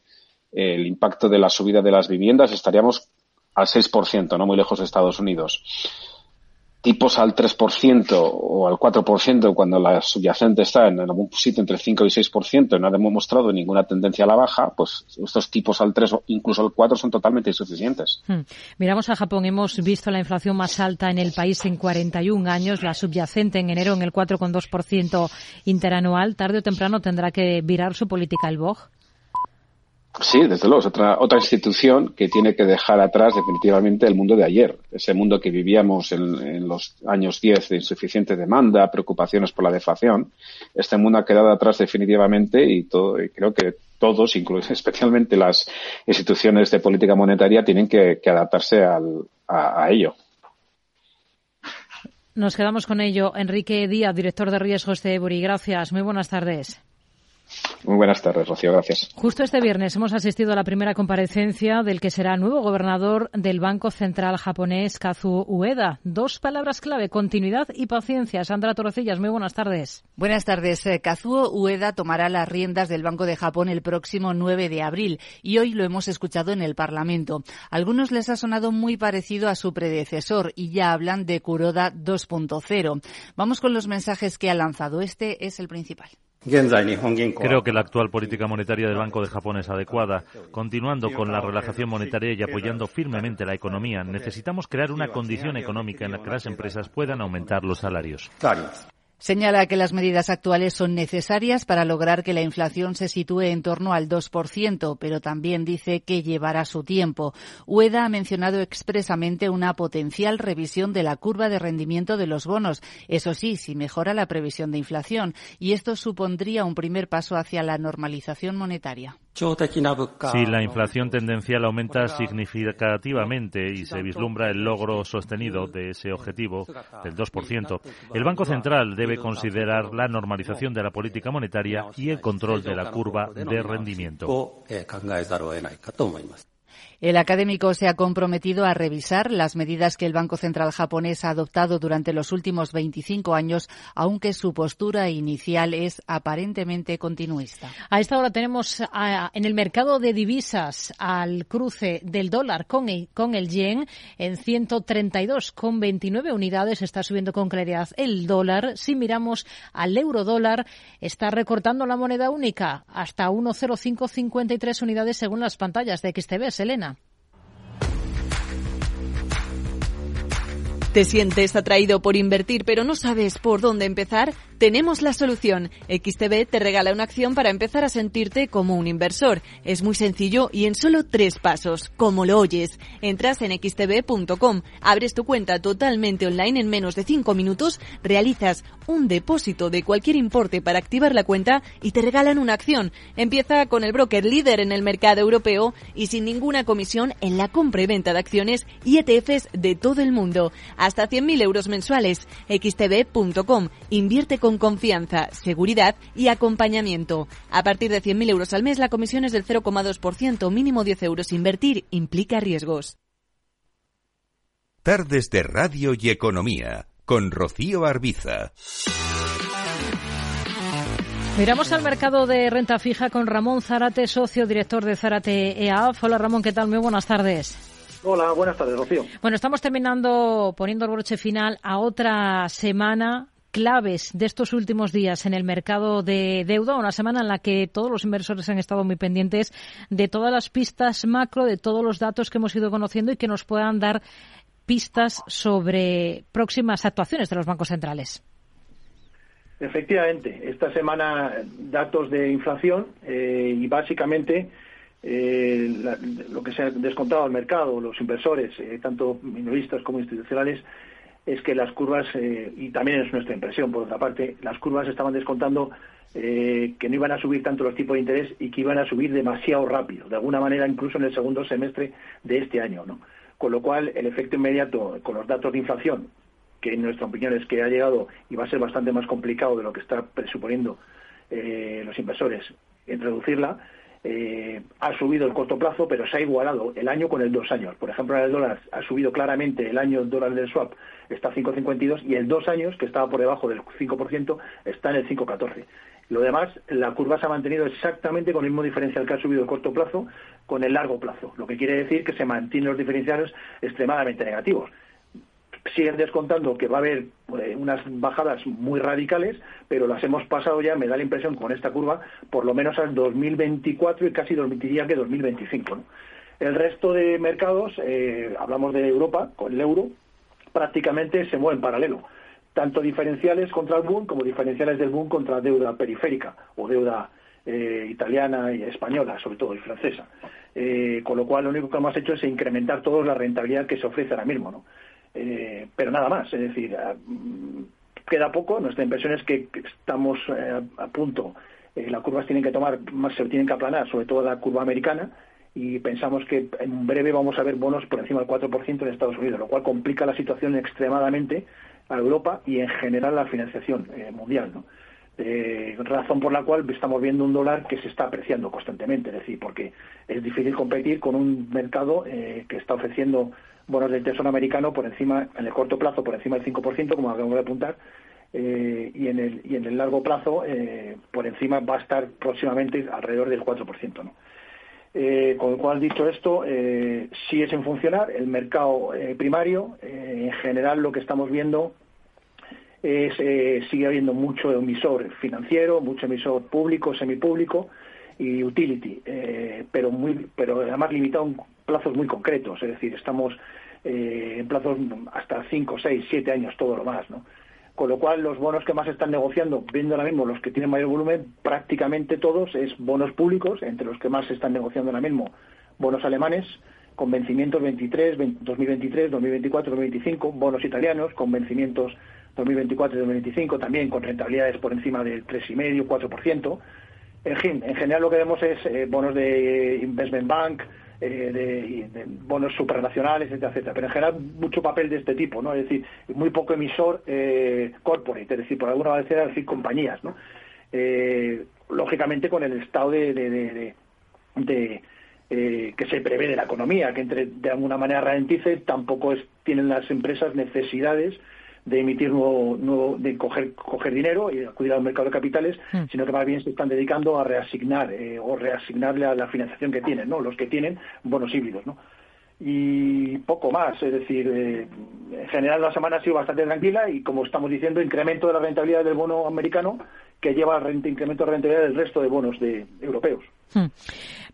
el impacto de la subida de las viviendas, estaríamos al 6%, no muy lejos de Estados Unidos. Tipos al 3% o al 4% cuando la subyacente está en algún sitio entre 5 y 6% y no ha demostrado ninguna tendencia a la baja, pues estos tipos al 3 o incluso al 4 son totalmente insuficientes. Hmm. Miramos a Japón. Hemos visto la inflación más alta en el país en 41 años, la subyacente en enero en el 4,2% interanual. Tarde o temprano tendrá que virar su política el BOG. Sí, desde luego, es otra, otra institución que tiene que dejar atrás definitivamente el mundo de ayer, ese mundo que vivíamos en, los años 10 de insuficiente demanda, preocupaciones por la deflación. Este mundo ha quedado atrás definitivamente y, todo, creo que todos, incluso especialmente las instituciones de política monetaria, tienen que, adaptarse a, ello. Nos quedamos con ello. Enrique Díaz, director de riesgos de Eburi. Gracias. Muy buenas tardes. Muy buenas tardes, Rocío. Gracias. Justo este viernes hemos asistido a la primera comparecencia del que será nuevo gobernador del Banco Central japonés, Kazuo Ueda. Dos palabras clave, continuidad y paciencia. Sandra Torrecillas, muy buenas tardes. Buenas tardes. Eh, Kazuo Ueda tomará las riendas del Banco de Japón el próximo 9 de abril y hoy lo hemos escuchado en el Parlamento. A algunos les ha sonado muy parecido a su predecesor y ya hablan de Kuroda 2.0. Vamos con los mensajes que ha lanzado. Este es el principal. Creo que la actual política monetaria del Banco de Japón es adecuada. Continuando con la relajación monetaria y apoyando firmemente la economía, necesitamos crear una condición económica en la que las empresas puedan aumentar los salarios. Señala que las medidas actuales son necesarias para lograr que la inflación se sitúe en torno al 2%, pero también dice que llevará su tiempo. Ueda ha mencionado expresamente una potencial revisión de la curva de rendimiento de los bonos, eso sí, si mejora la previsión de inflación, y esto supondría un primer paso hacia la normalización monetaria. Si la inflación tendencial aumenta significativamente y se vislumbra el logro sostenido de ese objetivo del 2%, el Banco Central debe considerar la normalización de la política monetaria y el control de la curva de rendimiento. El académico se ha comprometido a revisar las medidas que el Banco Central japonés ha adoptado durante los últimos 25 años, aunque su postura inicial es aparentemente continuista. A esta hora tenemos en el mercado de divisas al cruce del dólar con el, con el yen en 132,29 unidades. Está subiendo con claridad el dólar. Si miramos al euro dólar, está recortando la moneda única hasta 1,0553 unidades según las pantallas de XTB. Selena. ¿Te sientes atraído por invertir pero no sabes por dónde empezar? Tenemos la solución. XTB te regala una acción para empezar a sentirte como un inversor. Es muy sencillo y en solo tres pasos, como lo oyes. Entras en xtb.com, abres tu cuenta totalmente online en menos de cinco minutos, realizas un depósito de cualquier importe para activar la cuenta y te regalan una acción. Empieza con el broker líder en el mercado europeo y sin ninguna comisión en la compra y venta de acciones y ETFs de todo el mundo hasta 100.000 euros mensuales. xtb.com. Invierte con confianza, seguridad y acompañamiento. A partir de 100.000 euros al mes, la comisión es del 0,2%, mínimo 10 euros. Invertir implica riesgos. Tardes de Radio y Economía, con Rocío Arbiza. Miramos al mercado de renta fija con Ramón Zarate, socio director de Zarate EAF. Hola Ramón, ¿qué tal? Muy buenas tardes. Hola, buenas tardes, Rocío. Bueno, estamos terminando, poniendo el broche final a otra semana claves de estos últimos días en el mercado de deuda, una semana en la que todos los inversores han estado muy pendientes de todas las pistas macro, de todos los datos que hemos ido conociendo y que nos puedan dar pistas sobre próximas actuaciones de los bancos centrales. Efectivamente, esta semana datos de inflación eh, y básicamente eh, lo que se ha descontado al mercado, los inversores, eh, tanto minoristas como institucionales, es que las curvas, eh, y también es nuestra impresión por otra parte, las curvas estaban descontando que no iban a subir tanto los tipos de interés y que iban a subir demasiado rápido, de alguna manera incluso en el segundo semestre de este año. ¿no? Con lo cual, el efecto inmediato con los datos de inflación, que en nuestra opinión es que ha llegado y va a ser bastante más complicado de lo que está presuponiendo los inversores en reducirla, eh, ha subido el corto plazo, pero se ha igualado el año con el dos años. Por ejemplo, el dólar ha subido claramente el año dólar del swap, está a 5,52 y el dos años, que estaba por debajo del 5%, está en el 5,14. Lo demás, la curva se ha mantenido exactamente con el mismo diferencial que ha subido el corto plazo con el largo plazo, lo que quiere decir que se mantienen los diferenciales extremadamente negativos. Siguen descontando que va a haber eh, unas bajadas muy radicales, pero las hemos pasado ya, me da la impresión con esta curva, por lo menos al 2024 y casi diría que 2025. El resto de mercados, eh, hablamos de Europa, con el euro, prácticamente se mueven en paralelo. Tanto diferenciales contra el boom como diferenciales del boom contra deuda periférica o deuda eh, italiana y española, sobre todo, y francesa. Con lo cual, lo único que hemos hecho es incrementar toda la rentabilidad que se ofrece ahora mismo. Eh, pero nada más, es decir, mm, queda poco. Nuestra impresión es que estamos a punto. las curvas tienen que tomar, más se tienen que aplanar, sobre todo la curva americana y pensamos que en breve vamos a ver bonos por encima del 4% en Estados Unidos, lo cual complica la situación extremadamente a Europa y en general la financiación mundial. ¿no? Eh, razón por la cual estamos viendo un dólar que se está apreciando constantemente, es decir, porque es difícil competir con un mercado eh, que está ofreciendo bonos del Tesoro americano por encima, en el corto plazo, por encima del 5%, como acabamos de apuntar, eh, y, en el, y en el largo plazo, por encima va a estar próximamente alrededor del 4%. ¿no? con lo cual, dicho esto, sí es en funcionar. El mercado primario, en general, lo que estamos viendo eh, sigue habiendo mucho emisor financiero, mucho emisor público, semipúblico y utility, eh, pero muy, pero además limitado plazos muy concretos, es decir, estamos eh, en plazos hasta 5, 6, 7 años, todo lo más, ¿no? Con lo cual, los bonos que más están negociando, viendo ahora mismo los que tienen mayor volumen, prácticamente todos es bonos públicos, entre los que más se están negociando ahora mismo, bonos alemanes, con vencimientos 23, 2023, 2024, 2025, bonos italianos con vencimientos 2024 y 2025 también con rentabilidades por encima del 3,5, 4%. En fin, en general lo que vemos es eh, bonos de investment bank, eh, de, bonos supranacionales, etcétera, etcétera. Pero en general mucho papel de este tipo, ¿no? Es decir, muy poco emisor eh, corporate, es decir, por alguna manera decir compañías, ¿no? Eh, lógicamente con el estado de, de, de que se prevé de la economía, que entre, de alguna manera ralentice, tampoco es, tienen las empresas necesidades de emitir nuevo, nuevo de coger, coger dinero y acudir al mercado de capitales, hmm. sino que más bien se están dedicando a reasignar eh, o reasignarle a la financiación que tienen, ¿no? Los que tienen bonos híbridos, ¿no? Y poco más, es decir, eh, en general la semana ha sido bastante tranquila y como estamos diciendo, incremento de la rentabilidad del bono americano que lleva al incremento de rentabilidad del resto de bonos de europeos. Hmm.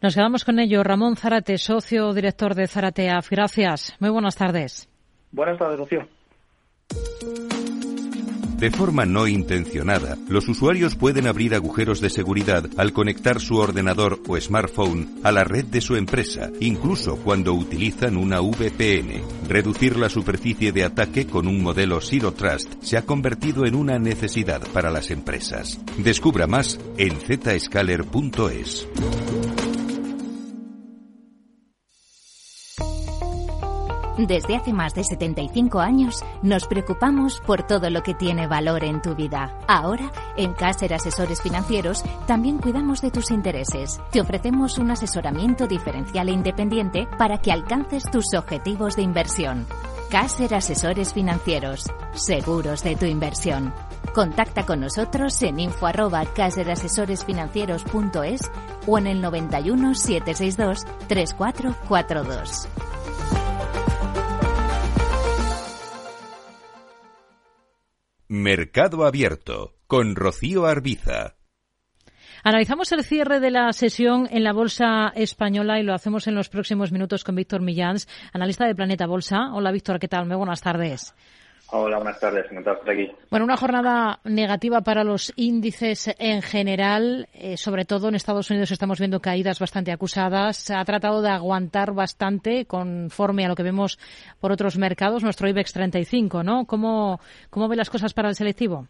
Nos quedamos con ello. Ramón Zarate, socio director de Zarateaf. Gracias. Muy buenas tardes. Buenas tardes, Rocío. De forma no intencionada, los usuarios pueden abrir agujeros de seguridad al conectar su ordenador o smartphone a la red de su empresa, incluso cuando utilizan una VPN. Reducir la superficie de ataque con un modelo Zero Trust se ha convertido en una necesidad para las empresas. Descubra más en zscaler.es. Desde hace más de 75 años nos preocupamos por todo lo que tiene valor en tu vida. Ahora, en Caser Asesores Financieros, también cuidamos de tus intereses. Te ofrecemos un asesoramiento diferencial e independiente para que alcances tus objetivos de inversión. Caser Asesores Financieros, seguros de tu inversión. Contacta con nosotros en info arroba caserasesoresfinancieros.es o en el 91 762 3442. Mercado Abierto con Rocío Arbiza. Analizamos el cierre de la sesión en la Bolsa Española y lo hacemos en los próximos minutos con Víctor Millans, analista de Planeta Bolsa. Hola Víctor, ¿qué tal? Muy buenas tardes. Hola, buenas tardes. Encantado de aquí. Bueno, una jornada negativa para los índices en general. Eh, sobre todo en Estados Unidos estamos viendo caídas bastante acusadas. Se ha tratado de aguantar bastante conforme a lo que vemos por otros mercados. Nuestro IBEX 35, ¿no? ¿Cómo, cómo ve las cosas para el selectivo?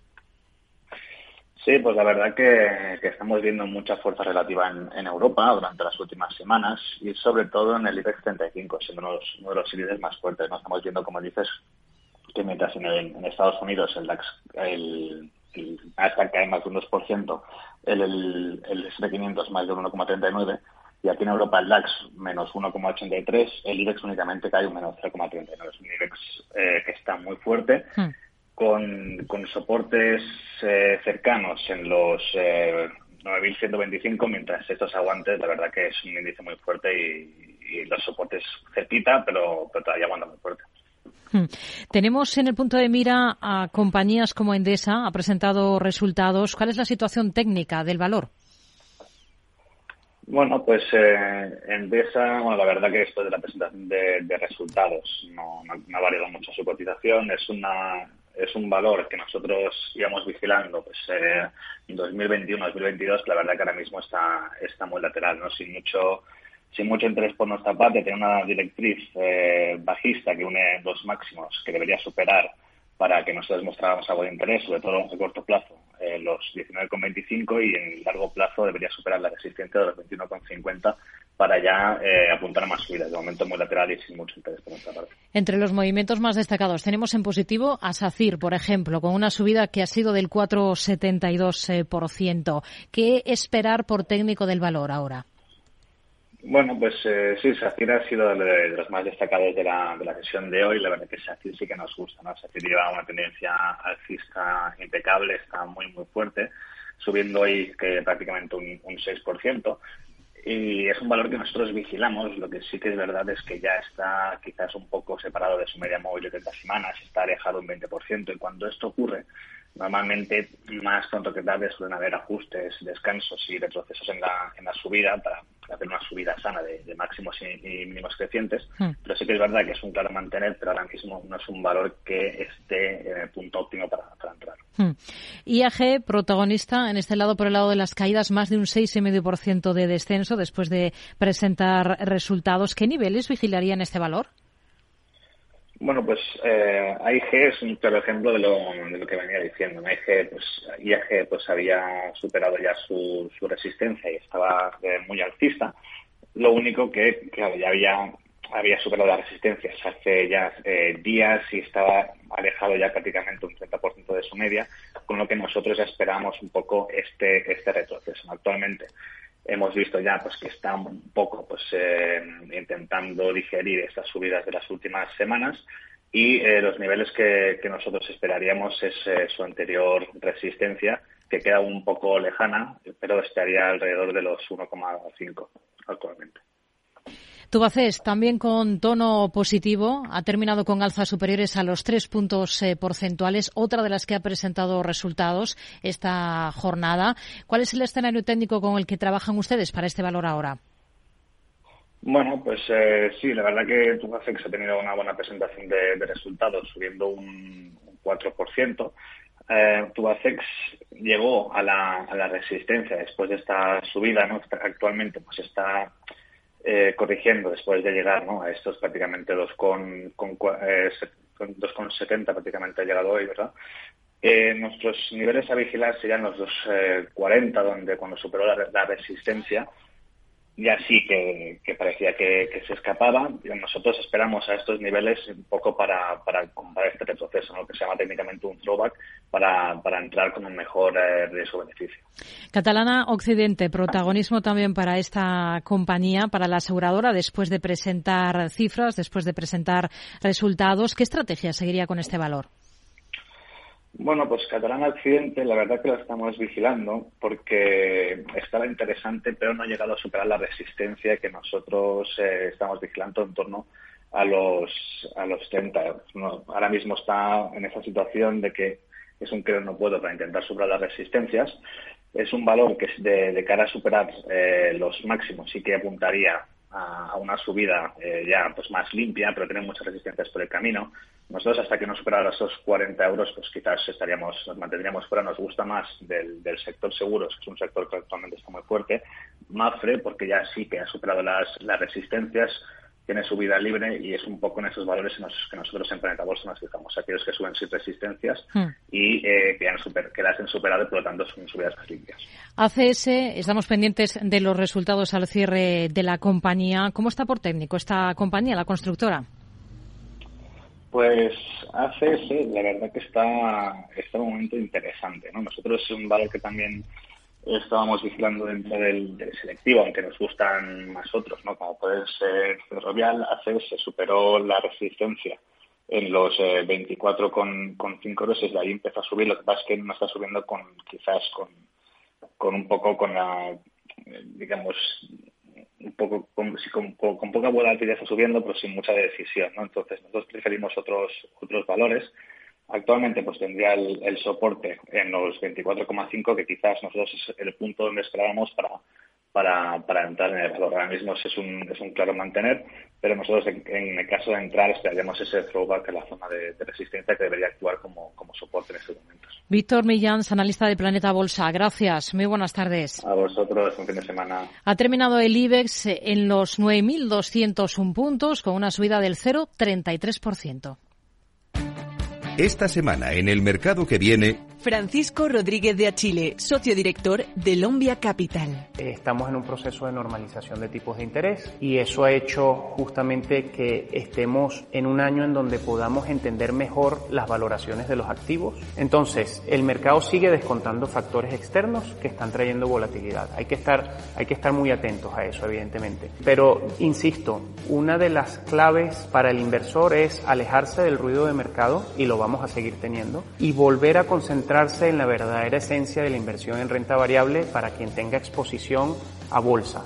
Sí, pues la verdad que, estamos viendo mucha fuerza relativa en, Europa durante las últimas semanas y sobre todo en el IBEX 35, siendo uno de los, uno de los índices más fuertes. ¿no? Estamos viendo, como dices, que mientras en, Estados Unidos el DAX, el, el cae más de un 2%, el, el, el S&P500 más de un 1,39%, y aquí en Europa el DAX menos 1,83, el IBEX únicamente cae un menos 0,39. Es un IBEX eh, que está muy fuerte, hmm. con, con soportes eh, cercanos en los eh, 9.125, mientras estos aguantes, la verdad que es un índice muy fuerte y, los soportes cerquita, pero, pero todavía aguanta muy fuerte. Hmm. Tenemos en el punto de mira a compañías como Endesa, ha presentado resultados. ¿Cuál es la situación técnica del valor? Bueno, pues eh, Endesa, bueno, la verdad que esto de la presentación de, resultados no, no, ha variado mucho su cotización. Es una es un valor que nosotros íbamos vigilando pues eh, en 2021, 2022, que la verdad que ahora mismo está está muy lateral, no sin mucho sin mucho interés por nuestra parte, tiene una directriz eh, bajista que une dos máximos que debería superar para que nosotros mostráramos algo de interés, sobre todo a corto plazo, eh, los 19,25 y en largo plazo debería superar la resistencia de los 21,50 para ya eh, apuntar a más subidas. De momento muy lateral y sin mucho interés por nuestra parte. Entre los movimientos más destacados tenemos en positivo a SACIR, por ejemplo, con una subida que ha sido del 4,72%. ¿Qué esperar por técnico del valor ahora? Bueno, pues eh, sí, SACIR ha sido de, los más destacados de la, de la sesión de hoy. La verdad es que SACIR sí que nos gusta, ¿no? SACIR lleva una tendencia alcista impecable, está muy, muy fuerte, subiendo hoy que prácticamente un, un 6%. Y es un valor que nosotros vigilamos. Lo que sí que es verdad es que ya está quizás un poco separado de su media móvil de 30 semanas, está alejado un 20%. Y cuando esto ocurre, Normalmente, más pronto que tarde, suelen haber ajustes, descansos y retrocesos en la, en la subida para hacer una subida sana de, máximos y, mínimos crecientes. Hmm. Pero sí que es verdad que es un claro mantener, pero ahora mismo no es un valor que esté en el punto óptimo para, entrar. Hmm. IAG, protagonista en este lado, por el lado de las caídas, más de un 6,5% de descenso después de presentar resultados. ¿Qué niveles vigilarían este valor? Bueno, pues eh, AIG es un claro ejemplo de lo, de lo que venía diciendo. AIG, pues, IAG pues, había superado ya su, su resistencia y estaba eh, muy alcista. Lo único que, claro, ya había, superado las resistencias hace ya eh, días y estaba alejado ya prácticamente un 30% de su media, con lo que nosotros esperamos un poco este, este retroceso. Actualmente hemos visto ya pues que está un poco pues eh, intentando digerir estas subidas de las últimas semanas y eh, los niveles que, nosotros esperaríamos es eh, su anterior resistencia que queda un poco lejana pero estaría alrededor de los 1,5 actualmente. Tubacés, también con tono positivo, ha terminado con alzas superiores a los tres puntos eh, porcentuales, otra de las que ha presentado resultados esta jornada. ¿Cuál es el escenario técnico con el que trabajan ustedes para este valor ahora? Bueno, pues eh, sí, la verdad que Tubacex ha tenido una buena presentación de, resultados, subiendo un, 4%. Eh, Tubacex llegó a la, a la, resistencia después de esta subida, ¿no? Actualmente pues está eh, corrigiendo después de llegar ¿no? a estos prácticamente 2,70 con, con, 70 prácticamente ha llegado hoy, ¿verdad? Eh, nuestros niveles a vigilar serían los 2,40, donde cuando superó la resistencia ya sí que, parecía que, se escapaba. Nosotros esperamos a estos niveles un poco para, para, este retroceso, ¿no? que se llama técnicamente un throwback, para, para entrar con un mejor eh, riesgo-beneficio. Catalana Occidente, protagonismo también para esta compañía, para la aseguradora, después de presentar cifras, después de presentar resultados. ¿Qué estrategia seguiría con este valor? Bueno, pues Catalán Accidente, la verdad que lo estamos vigilando porque estaba interesante, pero no ha llegado a superar la resistencia que nosotros eh, estamos vigilando en torno a los a los 30 euros. ahora mismo está en esa situación de que es un creo no puedo para intentar superar las resistencias. Es un valor que de, de cara a superar eh, los máximos sí que apuntaría a, una subida eh, ya pues más limpia, pero tiene muchas resistencias por el camino. Nosotros hasta que no superara esos 40 euros, pues quizás estaríamos, nos mantendríamos fuera. Nos gusta más del, sector seguros, que es un sector que actualmente está muy fuerte. Mafre, porque ya sí que ha superado las, las resistencias, tiene su vida libre y es un poco en esos valores en los que nosotros en Planeta Bolsa nos fijamos. Aquellos que suben sin resistencias hmm. y eh, que, han super, que las han superado y por lo tanto son subidas más limpias. ACS, estamos pendientes de los resultados al cierre de la compañía. ¿Cómo está por técnico esta compañía, la constructora? Pues ACS, la verdad que está, está un momento interesante. ¿no? Nosotros es un valor que también estábamos vigilando dentro del, selectivo, aunque nos gustan más otros, ¿no? Como puede ser Ferrovial, hace se superó la resistencia en los 24 eh, con, con 5 euros, desde ahí empezó a subir, lo que pasa es que no está subiendo con quizás con, con un poco con la, digamos, un poco con, con, poca volatilidad está subiendo, pero sin mucha decisión, ¿no? Entonces nosotros preferimos otros otros valores. Actualmente pues tendría el, soporte en los 24,5 que quizás nosotros es el punto donde esperábamos para para, para entrar en el valor. Ahora mismo es un, es un claro mantener, pero nosotros en, el caso de entrar esperaríamos ese throwback en la zona de, resistencia que debería actuar como, como soporte en estos momentos. Víctor Millán, analista de Planeta Bolsa. Gracias. Muy buenas tardes. A vosotros, un fin de semana. Ha terminado el IBEX en los 9.201 puntos con una subida del 0,33%. Esta semana en el mercado que viene, Francisco Rodríguez de Achile, socio director de Lombia Capital. Estamos en un proceso de normalización de tipos de interés y eso ha hecho justamente que estemos en un año en donde podamos entender mejor las valoraciones de los activos. Entonces, el mercado sigue descontando factores externos que están trayendo volatilidad. Hay que estar, hay que estar muy atentos a eso, evidentemente. Pero, insisto, una de las claves para el inversor es alejarse del ruido de mercado y lo vamos a seguir teniendo y volver a concentrar en la verdadera esencia de la inversión en renta variable para quien tenga exposición a bolsa.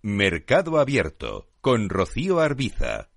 Mercado Abierto con Rocío Arbiza.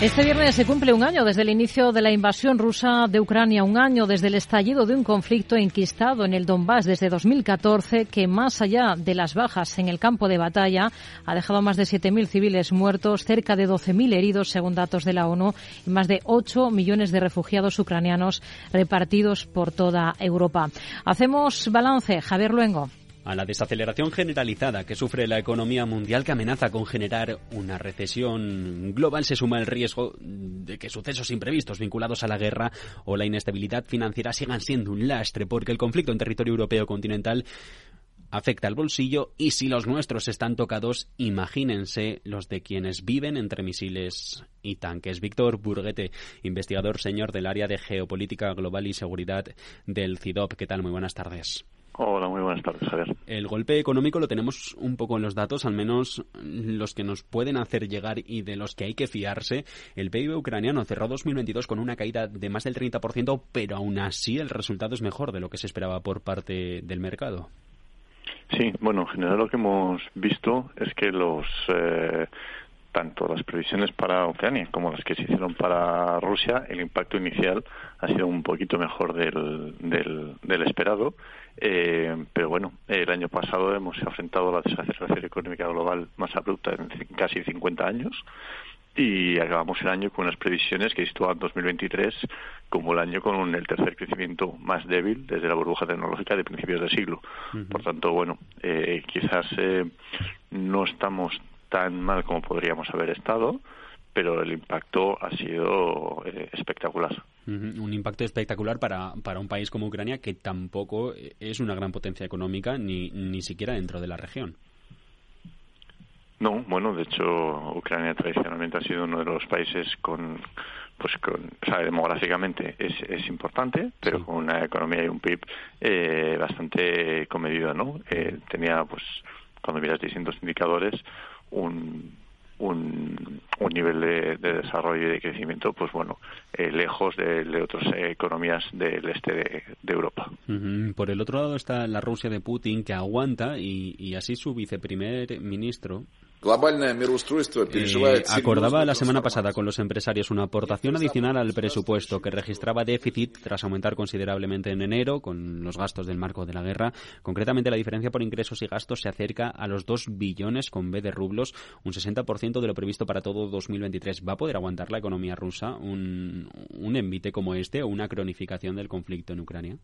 Este viernes se cumple un año desde el inicio de la invasión rusa de Ucrania, un año desde el estallido de un conflicto enquistado en el Donbass desde 2014 que más allá de las bajas en el campo de batalla ha dejado más de 7.000 civiles muertos, cerca de 12.000 heridos según datos de la ONU y más de 8 millones de refugiados ucranianos repartidos por toda Europa. Hacemos balance. Javier Luengo a la desaceleración generalizada que sufre la economía mundial que amenaza con generar una recesión global se suma el riesgo de que sucesos imprevistos vinculados a la guerra o la inestabilidad financiera sigan siendo un lastre porque el conflicto en territorio europeo continental afecta al bolsillo y si los nuestros están tocados, imagínense los de quienes viven entre misiles y tanques. Víctor Burguete, investigador señor del área de geopolítica global y seguridad del CIDOP. ¿Qué tal? Muy buenas tardes. Hola, muy buenas tardes, Javier. El golpe económico lo tenemos un poco en los datos, al menos los que nos pueden hacer llegar y de los que hay que fiarse. El PIB ucraniano cerró 2022 con una caída de más del 30%, pero aún así el resultado es mejor de lo que se esperaba por parte del mercado. Sí, bueno, en general lo que hemos visto es que los eh, tanto las previsiones para Ucrania como las que se hicieron para Rusia, el impacto inicial ha sido un poquito mejor del, del, del esperado eh, pero bueno, el año pasado hemos enfrentado la desaceleración económica global más abrupta en casi 50 años y acabamos el año con unas previsiones que situaban 2023 como el año con el tercer crecimiento más débil desde la burbuja tecnológica de principios de siglo. Por tanto, bueno, eh, quizás eh, no estamos tan mal como podríamos haber estado, pero el impacto ha sido eh, espectacular. Un impacto espectacular para, para un país como Ucrania que tampoco es una gran potencia económica ni, ni siquiera dentro de la región. No, bueno, de hecho, Ucrania tradicionalmente ha sido uno de los países con, pues con, o sea, demográficamente es, es importante, pero con una economía y un PIB eh, bastante comedido, ¿no? Eh, tenía, pues, cuando miras distintos indicadores, un un, un nivel de, desarrollo y de crecimiento, pues bueno, eh, lejos de, otras economías del este de, Europa. Por el otro lado está la Rusia de Putin, que aguanta y, y así su viceprimer ministro, eh, acordaba la semana pasada con los empresarios una aportación adicional al presupuesto que registraba déficit tras aumentar considerablemente en enero con los gastos del marco de la guerra. Concretamente, la diferencia por ingresos y gastos se acerca a los 2 billones con B de rublos, un 60% de lo previsto para todo 2023. ¿Va a poder aguantar la economía rusa un, un envite como este o una cronificación del conflicto en Ucrania?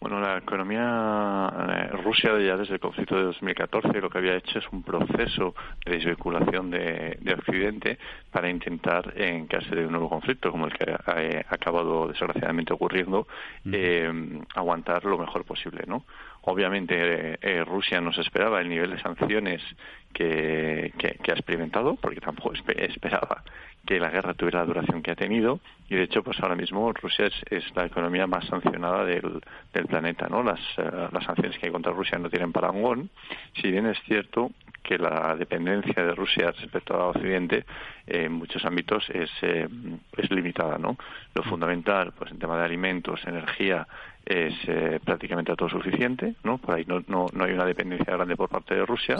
Bueno, la economía eh, Rusia ya desde el conflicto de 2014 lo que había hecho es un proceso de desvinculación de, Occidente para intentar, en caso de un nuevo conflicto como el que ha, acabado desgraciadamente ocurriendo, eh, aguantar lo mejor posible, ¿no? Obviamente eh, Rusia no se esperaba el nivel de sanciones que, ha experimentado, porque tampoco esperaba que la guerra tuviera la duración que ha tenido y de hecho pues ahora mismo Rusia es, es la economía más sancionada del, planeta no las, eh, las sanciones que hay contra Rusia no tienen parangón. Si bien es cierto que la dependencia de Rusia respecto a Occidente en muchos ámbitos es, eh, es limitada no lo fundamental pues en tema de alimentos energía es eh, prácticamente autosuficiente, ¿no? Por ahí no, no, no, hay una dependencia grande por parte de Rusia.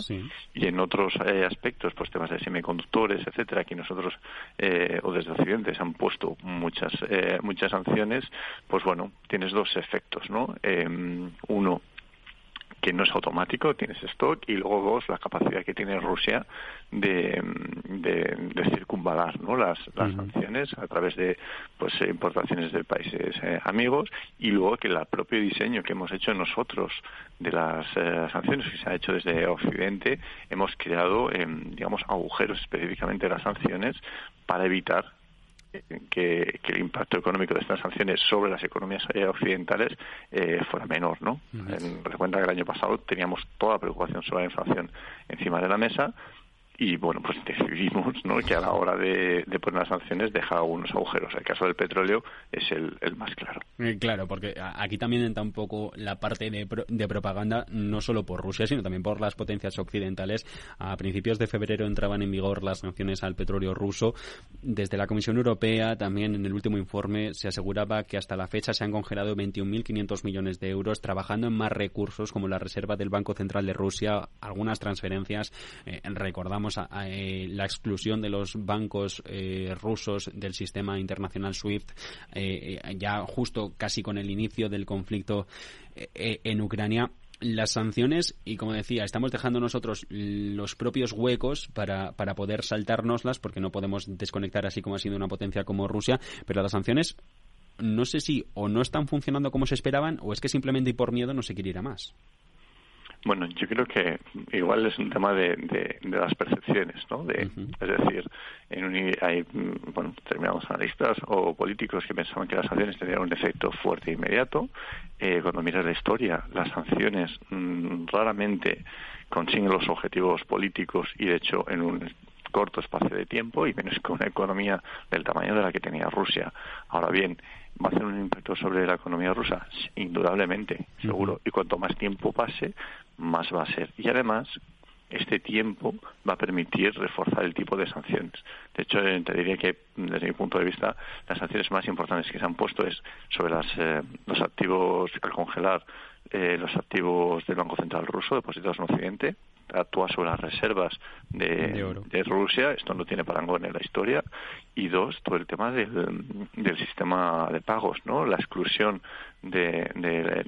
Y en otros eh, aspectos, pues temas de semiconductores, etcétera, aquí nosotros, eh, o desde Occidente, se han puesto muchas, eh, muchas sanciones, pues bueno, tienes dos efectos, ¿no? uno, que no es automático, tienes stock, y luego dos, la capacidad que tiene Rusia de, de, circunvalar ¿no? las, las sanciones a través de pues importaciones de países eh, amigos y luego que el propio diseño que hemos hecho nosotros de las eh, sanciones que se ha hecho desde Occidente hemos creado em, digamos agujeros específicamente de las sanciones para evitar que, el impacto económico de estas sanciones sobre las economías occidentales eh, fuera menor, ¿no? Recuerda que el año pasado teníamos toda la preocupación sobre la inflación encima de la mesa y bueno, pues decidimos ¿no? que a la hora de, poner las sanciones deja unos agujeros. El caso del petróleo es el, más claro. Eh, claro, porque aquí también entra un poco la parte de, de, propaganda, no solo por Rusia, sino también por las potencias occidentales. A principios de febrero entraban en vigor las sanciones al petróleo ruso. Desde la Comisión Europea, también en el último informe, se aseguraba que hasta la fecha se han congelado 21.500 millones de euros, trabajando en más recursos como la reserva del Banco Central de Rusia, algunas transferencias. Eh, recordamos eh, la exclusión de los bancos eh, rusos del sistema internacional SWIFT, eh, ya justo casi con el inicio del conflicto en Ucrania. Las sanciones y como decía estamos dejando nosotros los propios huecos para, para poder saltárnoslas porque no podemos desconectar así como ha sido una potencia como Rusia pero las sanciones no sé si o no están funcionando como se esperaban o es que simplemente y por miedo no se quiere ir a más bueno, yo creo que igual es un tema de, de, las percepciones, ¿no? De, Es decir, en hay bueno, determinados analistas o políticos que pensaban que las sanciones tendrían un efecto fuerte e inmediato. Eh, cuando miras la historia, las sanciones mm, raramente consiguen los objetivos políticos y, de hecho, en un corto espacio de tiempo y menos con una economía del tamaño de la que tenía Rusia. Ahora bien, ¿va a hacer un impacto sobre la economía rusa? Indudablemente, seguro. Y cuanto más tiempo pase, más va a ser. Y además, este tiempo va a permitir reforzar el tipo de sanciones. De hecho, eh, te diría que, desde mi punto de vista, las sanciones más importantes que se han puesto es sobre las, eh, los activos, al congelar eh, los activos del Banco Central ruso depositados en Occidente, actúa sobre las reservas de, de, Rusia, esto no tiene parangón en la historia, y dos, todo el tema del, del sistema de pagos, ¿no? La exclusión de,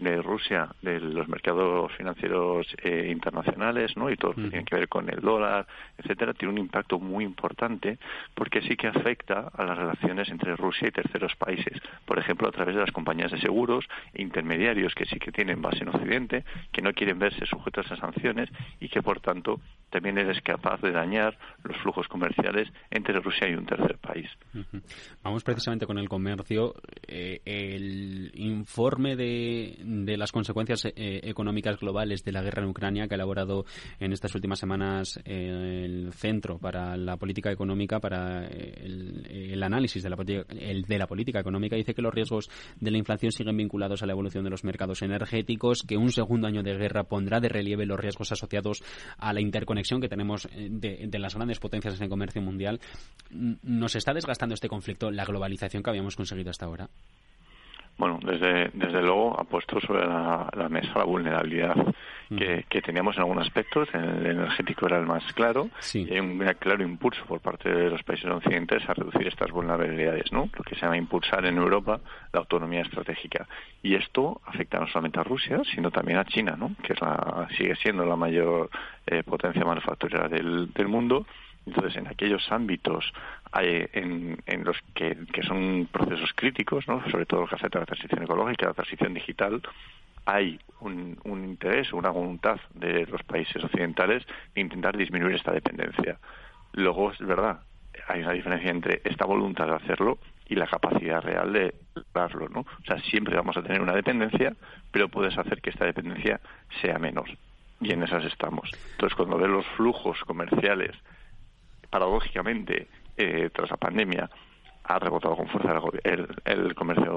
de, Rusia de los mercados financieros eh, internacionales ¿no? y todo lo que tiene que ver con el dólar, etcétera, tiene un impacto muy importante porque sí que afecta a las relaciones entre Rusia y terceros países. Por ejemplo, a través de las compañías de seguros, intermediarios que sí que tienen base en Occidente, que no quieren verse sujetos a sanciones y que, por tanto, también eres capaz de dañar los flujos comerciales entre Rusia y un tercer país. Vamos precisamente con el comercio. Eh, el informe de, de las consecuencias eh, económicas globales de la guerra en Ucrania que ha elaborado en estas últimas semanas eh, el Centro para la Política Económica, para el, análisis de la, política económica, dice que los riesgos de la inflación siguen vinculados a la evolución de los mercados energéticos, que un segundo año de guerra pondrá de relieve los riesgos asociados a la interconexión que tenemos de, de las grandes potencias en el comercio mundial. ¿Nos está desgastando este conflicto la globalización que habíamos conseguido hasta ahora? Bueno, desde, desde luego ha puesto sobre la, mesa la vulnerabilidad que, que, teníamos en algunos aspectos. El energético era el más claro. Y hay un claro impulso por parte de los países occidentales a reducir estas vulnerabilidades, ¿no? Lo que se llama impulsar en Europa la autonomía estratégica. Y esto afecta no solamente a Rusia, sino también a China, ¿no? Que es la, sigue siendo la mayor eh, potencia manufacturera del, del mundo entonces, en aquellos ámbitos en, en, los que, son procesos críticos, ¿no? sobre todo lo que afecta a la transición ecológica, la transición digital, hay un, un interés, una voluntad de los países occidentales de intentar disminuir esta dependencia. Luego, es verdad, hay una diferencia entre esta voluntad de hacerlo y la capacidad real de lograrlo, ¿no? O sea, siempre vamos a tener una dependencia, pero puedes hacer que esta dependencia sea menor. Y en esas estamos. Entonces, cuando ves los flujos comerciales, paradójicamente, eh, tras la pandemia, ha rebotado con fuerza el, el, comercio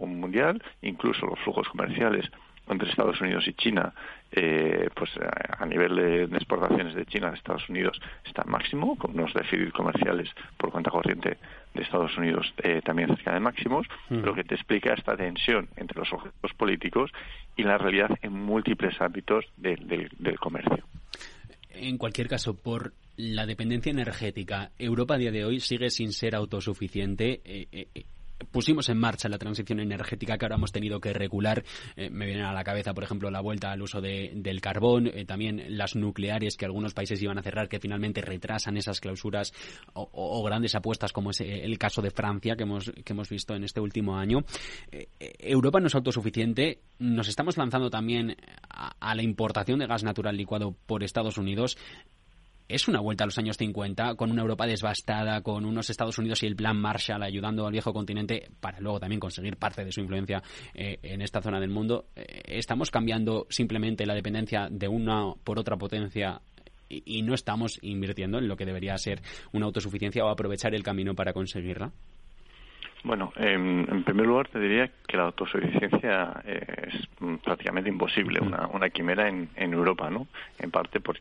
mundial, incluso los flujos comerciales entre Estados Unidos y China, eh, pues a nivel de, exportaciones de China a Estados Unidos está máximo, con unos déficits comerciales por cuenta corriente de Estados Unidos eh, también cerca de máximos, lo que te explica esta tensión entre los objetivos políticos y la realidad en múltiples ámbitos del comercio. En cualquier caso, por la dependencia energética, Europa a día de hoy sigue sin ser autosuficiente. Eh, pusimos en marcha la transición energética que ahora hemos tenido que regular. Eh, me viene a la cabeza, por ejemplo, la vuelta al uso del carbón, eh, también las nucleares que algunos países iban a cerrar, que finalmente retrasan esas clausuras o, grandes apuestas, como es eh, el caso de Francia que hemos, que hemos visto en este último año. Europa no es autosuficiente. Nos estamos lanzando también a la importación de gas natural licuado por Estados Unidos es una vuelta a los años 50, con una Europa desbastada, con unos Estados Unidos y el plan Marshall ayudando al viejo continente para luego también conseguir parte de su influencia eh, en esta zona del mundo. Eh, estamos cambiando simplemente la dependencia de una por otra potencia y, no estamos invirtiendo en lo que debería ser una autosuficiencia o aprovechar el camino para conseguirla. Bueno, en, primer lugar te diría que la autosuficiencia es prácticamente imposible, una, quimera en, Europa, ¿no? En parte por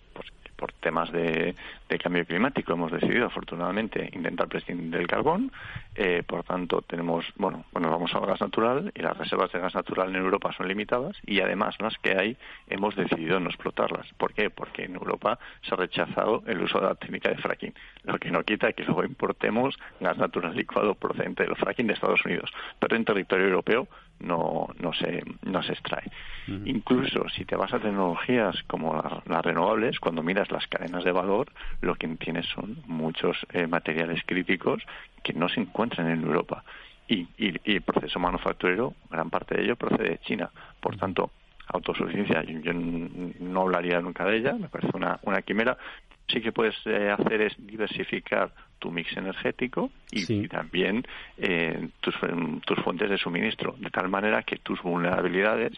por temas de, cambio climático hemos decidido afortunadamente intentar prescindir del carbón. Eh, por tanto tenemos bueno bueno vamos al gas natural y las reservas de gas natural en Europa son limitadas y además las que hay hemos decidido no explotarlas. ¿por qué? porque en Europa se ha rechazado el uso de la técnica de fracking lo que no quita que luego importemos gas natural licuado procedente del fracking de Estados Unidos. Pero en territorio europeo no, no, se, no se extrae. Incluso si te vas a tecnologías como las, renovables, cuando miras las cadenas de valor, lo que tienes son muchos eh, materiales críticos que no se encuentran en Europa. Y, y, el proceso manufacturero, gran parte de ello procede de China. Por tanto, autosuficiencia, yo, no hablaría nunca de ella, me parece una, una quimera. Sí que puedes eh, hacer es diversificar tu mix energético y, también eh, tus, tus fuentes de suministro, de tal manera que tus vulnerabilidades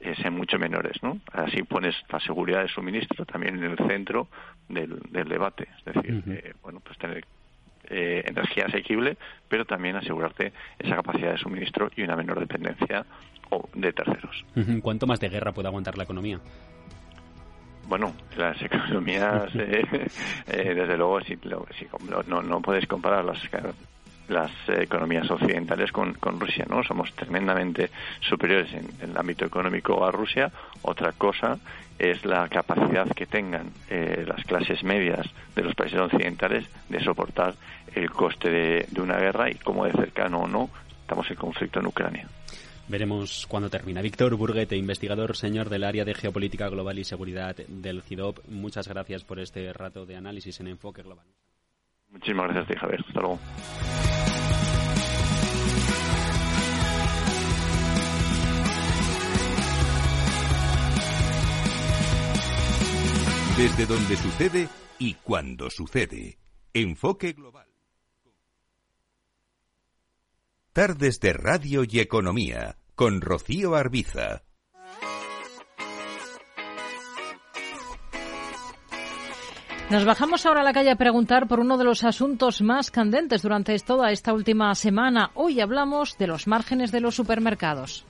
eh, sean mucho menores, ¿no? Así pones la seguridad de suministro también en el centro del, del debate, es decir, eh, bueno, pues tener energía asequible, pero también asegurarte esa capacidad de suministro y una menor dependencia de terceros. ¿Cuánto más de guerra puede aguantar la economía? Bueno, las economías, eh, eh, desde luego, si, no, no puedes comparar las las economías occidentales con, con Rusia, ¿no? Somos tremendamente superiores en, el ámbito económico a Rusia. Otra cosa es la capacidad que tengan eh, las clases medias de los países occidentales de soportar el coste de, de una guerra y cómo de cercano o no estamos en conflicto en Ucrania. Veremos cuándo termina. Víctor Burguete, investigador señor del área de geopolítica global y seguridad del CIDOP. Muchas gracias por este rato de análisis en Enfoque Global. Muchísimas gracias a ti, Javier. Hasta luego. Desde donde sucede y cuando sucede. Enfoque Global. Tardes de Radio y Economía con Rocío Arbiza. Nos bajamos ahora a la calle a preguntar por uno de los asuntos más candentes durante toda esta última semana. Hoy hablamos de los márgenes de los supermercados.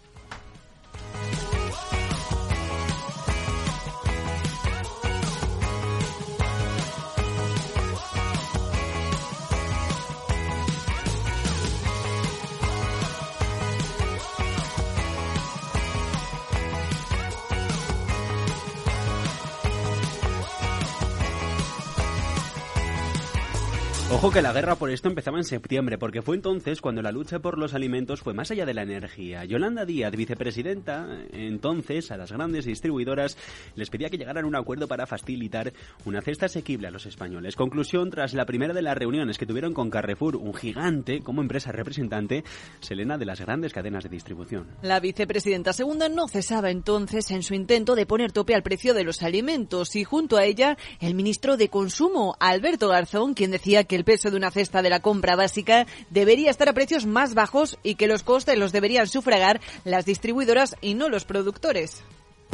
Ojo que la guerra por esto empezaba en septiembre, porque fue entonces cuando la lucha por los alimentos fue más allá de la energía. Yolanda Díaz, vicepresidenta, entonces a las grandes distribuidoras les pedía que llegaran a un acuerdo para facilitar una cesta asequible a los españoles. Conclusión, tras la primera de las reuniones que tuvieron con Carrefour, un gigante como empresa representante, Selena de las grandes cadenas de distribución. La vicepresidenta segunda no cesaba entonces en su intento de poner tope al precio de los alimentos y junto a ella el ministro de Consumo, Alberto Garzón, quien decía que el de una cesta de la compra básica debería estar a precios más bajos y que los costes los deberían sufragar las distribuidoras y no los productores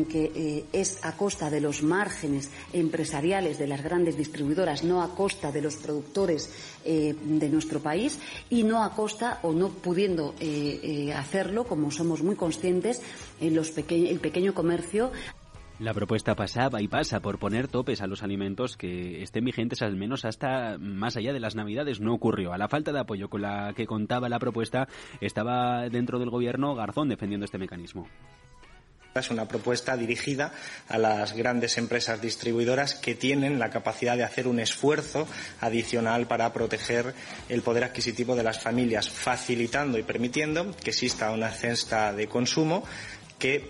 que eh, es a costa de los márgenes empresariales de las grandes distribuidoras, no a costa de los productores eh, de nuestro país y no a costa o no pudiendo eh, hacerlo, como somos muy conscientes, en los el pequeño comercio. La propuesta pasaba y pasa por poner topes a los alimentos que estén vigentes al menos hasta más allá de las Navidades. No ocurrió. A la falta de apoyo con la que contaba la propuesta, estaba dentro del gobierno Garzón defendiendo este mecanismo. Es una propuesta dirigida a las grandes empresas distribuidoras que tienen la capacidad de hacer un esfuerzo adicional para proteger el poder adquisitivo de las familias, facilitando y permitiendo que exista una cesta de consumo que